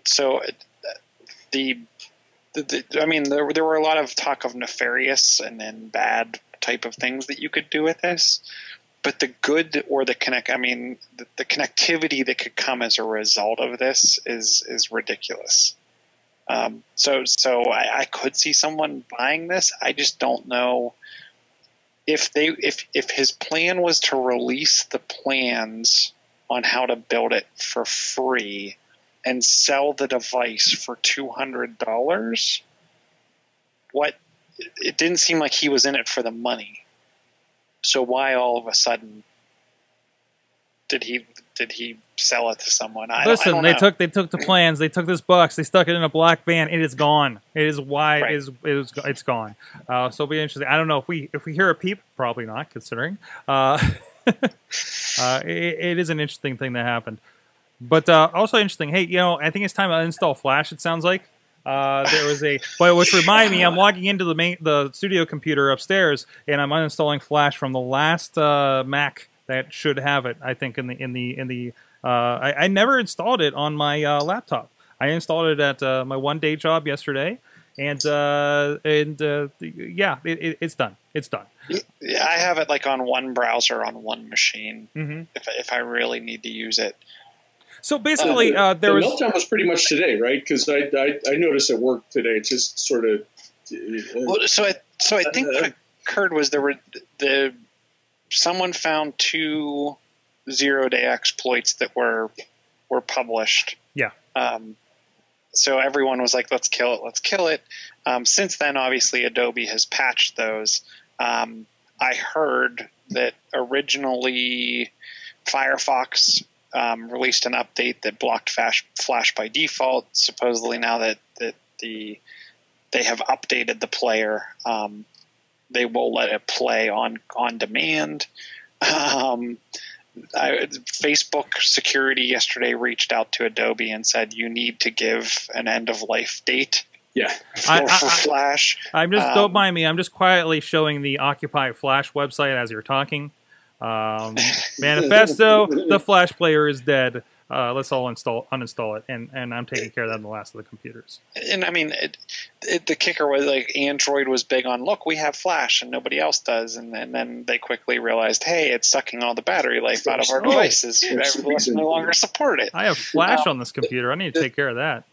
so the, the, the I mean there there were a lot of talk of nefarious and then bad type of things that you could do with this but the good or the connect I mean the, the connectivity that could come as a result of this is is ridiculous um, so so I, I could see someone buying this I just don't know if they if if his plan was to release the plans on how to build it for free and sell the device for two hundred dollars, what it didn't seem like he was in it for the money. So why all of a sudden did he did he sell it to someone? I don't- I Listen, don't they took they took the plans, they took this box, they stuck it in a black van. It is gone. It is why Right. it is it is it's gone. Uh, so it'll be interesting. I don't know if we if we hear a peep, probably not, considering. Uh, uh, it, it is an interesting thing that happened, but uh, also interesting. Hey, you know, I think it's time to install Flash. It sounds like. Uh, there was a, but which remind me, I'm logging into the main the studio computer upstairs, and I'm uninstalling Flash from the last uh, Mac that should have it. I think in the in the in the I, I never installed it on my uh, laptop. I installed it at uh, my one day job yesterday, and uh, and uh, yeah, it, it, it's done. It's done. Yeah, I have it like on one browser on one machine hmm if if I really need to use it. So basically, the, uh, there the was meltdown was pretty much today, right? Because I, I I noticed at work today, it's just sort of. uh, Well, so I so I think what occurred was there were the someone found two zero day exploits that were were published. Yeah. Um, so everyone was like, "Let's kill it! Let's kill it!" Um, since then, obviously, Adobe has patched those. Um, I heard that originally Firefox um, released an update that blocked Flash, Flash by default. Supposedly, now that that the they have updated the player, um, they will let it play on on demand. Um, I, Facebook security yesterday reached out to Adobe and said you need to give an end of life date yeah. for, I- I- for I- Flash. I'm just Um, don't mind me. I'm just quietly showing the Occupy Flash website as you're talking. Um, manifesto: the Flash player is dead. Uh, let's all install uninstall it, and and I'm taking care of that in the last of the computers. and I mean, it, it, the kicker was like Android was big on look, we have Flash and nobody else does, and, and then they quickly realized, hey, it's sucking all the battery life out of our devices. there's a Let's reason. no longer support it. I have Flash Um, on this computer. I need to take care of that.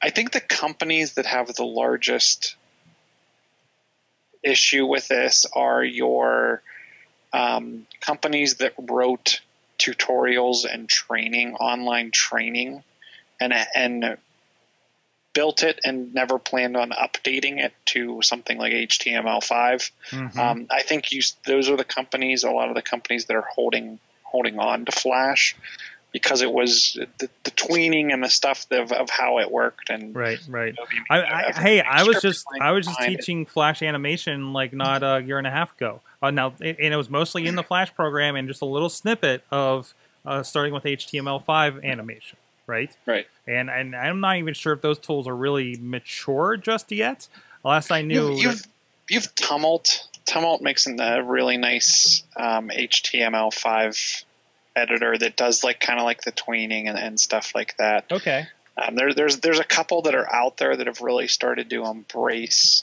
I think the companies that have the largest issue with this are your um, companies that wrote tutorials and training, online training, and and built it and never planned on updating it to something like HTML5. Mhm. Um, I think you those are the companies. A lot of the companies that are holding holding on to Flash. Because it was the, the tweening and the stuff of, of how it worked and Right, right. I, made I, a- hey, I was just I was just behind it. teaching Flash animation like not a year and a half ago. Uh, now, and it was mostly in the Flash program and just a little snippet of uh, starting with HTML5 animation, right? Right. And and I'm not even sure if those tools are really mature just yet. Last I knew, You, you've you've Tumult. Tumult makes a really nice um, HTML5 editor that does like kind of like the tweening and, and stuff like that. okay, Um, there, there's there's a couple that are out there that have really started to embrace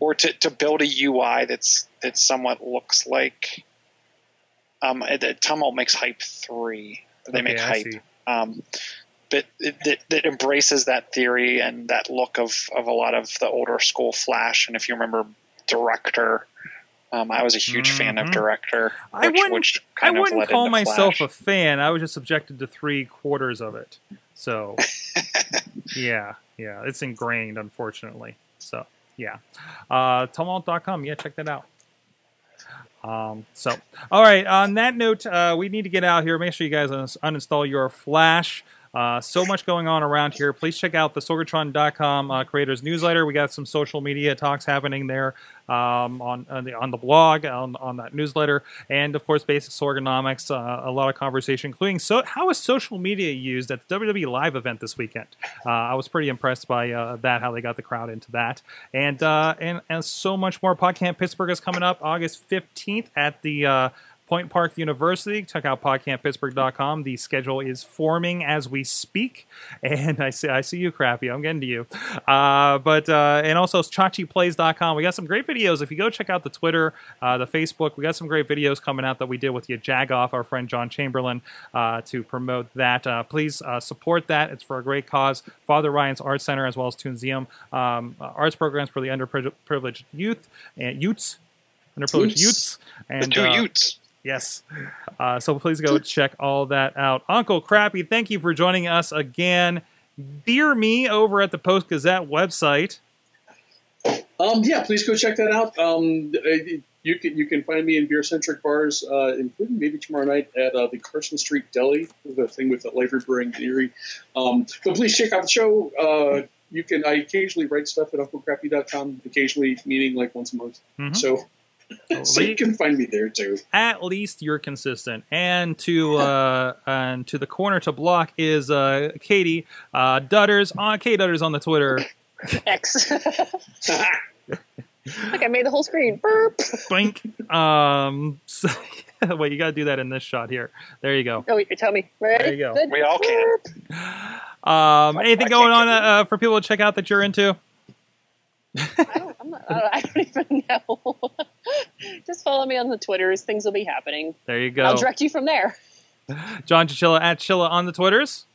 or to, to build a UI that's that somewhat looks like. Um, it, it- Tumult makes Hype three. They Okay, make I Hype see. um, that, that that embraces that theory and that look of, of a lot of the older school Flash. And if you remember Director, um, I was a huge fan of Mhm. Director. I wouldn't which I wouldn't call myself Flash. a fan. I was just subjected to three quarters of it. So, yeah, yeah, it's ingrained, unfortunately. So, yeah, uh, tumult.com. Yeah, check that out. Um, so, all right. On that note, uh, we need to get out here. Make sure you guys un- uninstall your Flash. Uh, so much going on around here. Please check out the Sorgatron.com uh, creators newsletter. We got some social media talks happening there um, on on the, on the blog on, on that newsletter, and of course, basic Sorgonomics. Uh, a lot of conversation, including so how is social media used at the WWE live event this weekend. Uh, I was pretty impressed by uh, that, how they got the crowd into that, and uh, and and so much more. PodCamp Pittsburgh is coming up August fifteenth at the. Point Park University. Check out podcamppittsburgh.com. The schedule is forming as we speak, and I see I see you, Crappy. I'm getting to you. Uh, but uh, and also chachiplays.com. We got some great videos. If you go check out the Twitter, uh, the Facebook, we got some great videos coming out that we did with you, Jagoff, our friend John Chamberlain, uh, to promote that. Uh, please uh, support that. It's for a great cause. Father Ryan's Art Center as well as Tunesium um, uh, arts programs for the underprivileged youth and youths. Underprivileged Youths. youths and the two uh, Utes. Yes. Uh, so please go check all that out. Uncle Crappy, thank you for joining us again. Dear me over at the Post Gazette website. Um, yeah, please go check that out. Um, uh, you can you can find me in beer centric bars, uh, including maybe tomorrow night at uh, the Carson Street Deli, the thing with the Lavery Brewing in Erie. Um, but please check out the show. Uh, you can I occasionally write stuff at UncleCrappy.com, occasionally meaning like once a month. Mhm. So, so you can find me there too. At least you're consistent. And to uh, and to the corner to block is uh, Katie uh, Dutters on K Dutters on the Twitter. X. Look, I made the whole screen. Burp. Blink. Um, so, wait, you got to do that in this shot here. There you go. Oh, you tell me. Ready? There you go. Good. We all can. Burp. Um, anything I going on uh, uh, for people to check out that you're into? I don't, I'm not, I don't, I don't even know. Just follow me on the Twitters. Things will be happening. There you go. I'll direct you from there. John Chichilla at Chilla on the Twitters.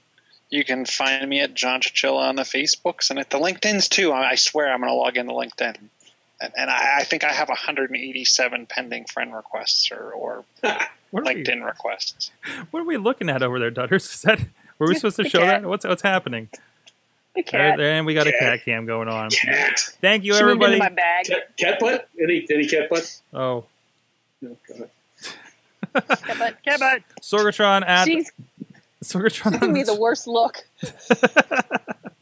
You can find me at John Chichilla on the Facebooks and at the LinkedIn's too. I I swear I'm going to log into LinkedIn. And, and I, I think I have 187 pending friend requests or, or What are, we, LinkedIn requests. what are we looking at over there, Dutters? Is that were we supposed to show that? What's what's happening? The cat. there, and we got a Cat. cat cam going on. Cat, Thank you, She moved everybody. into my bag. cat, cat butt? Any any cat butt? Oh, No, God. Cat butt. Cat butt. Sorgatron at She's Sorgatron giving me the the, worst look.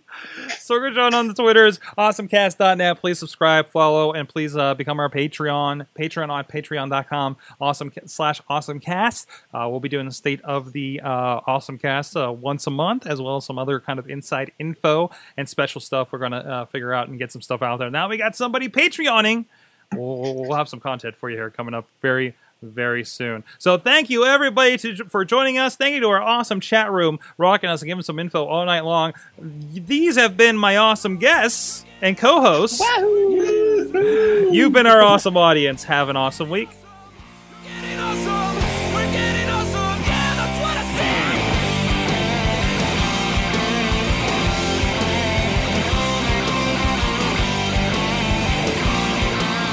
Sorgatron on the Twitters. Awesomecast.net. Please subscribe, follow, and please uh, become our Patreon. Patreon on Patreon.com. Awesome slash Awesomecast. Uh, we'll be doing the state of the uh, Awesomecast uh, once a month, as well as some other kind of inside info and special stuff. We're gonna uh, figure out and get some stuff out there. Now we got somebody Patreoning. We'll, we'll have some content for you here coming up very very soon. So thank you everybody to, for joining us. Thank you to our awesome chat room, rocking us and giving some info all night long. These have been my awesome guests and co-hosts. Wahoo! You've been our awesome audience. Have an awesome week. Getting awesome, we're getting awesome, yeah, that's what I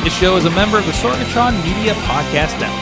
said. This show is a member of the Sorgatron Media Podcast Network.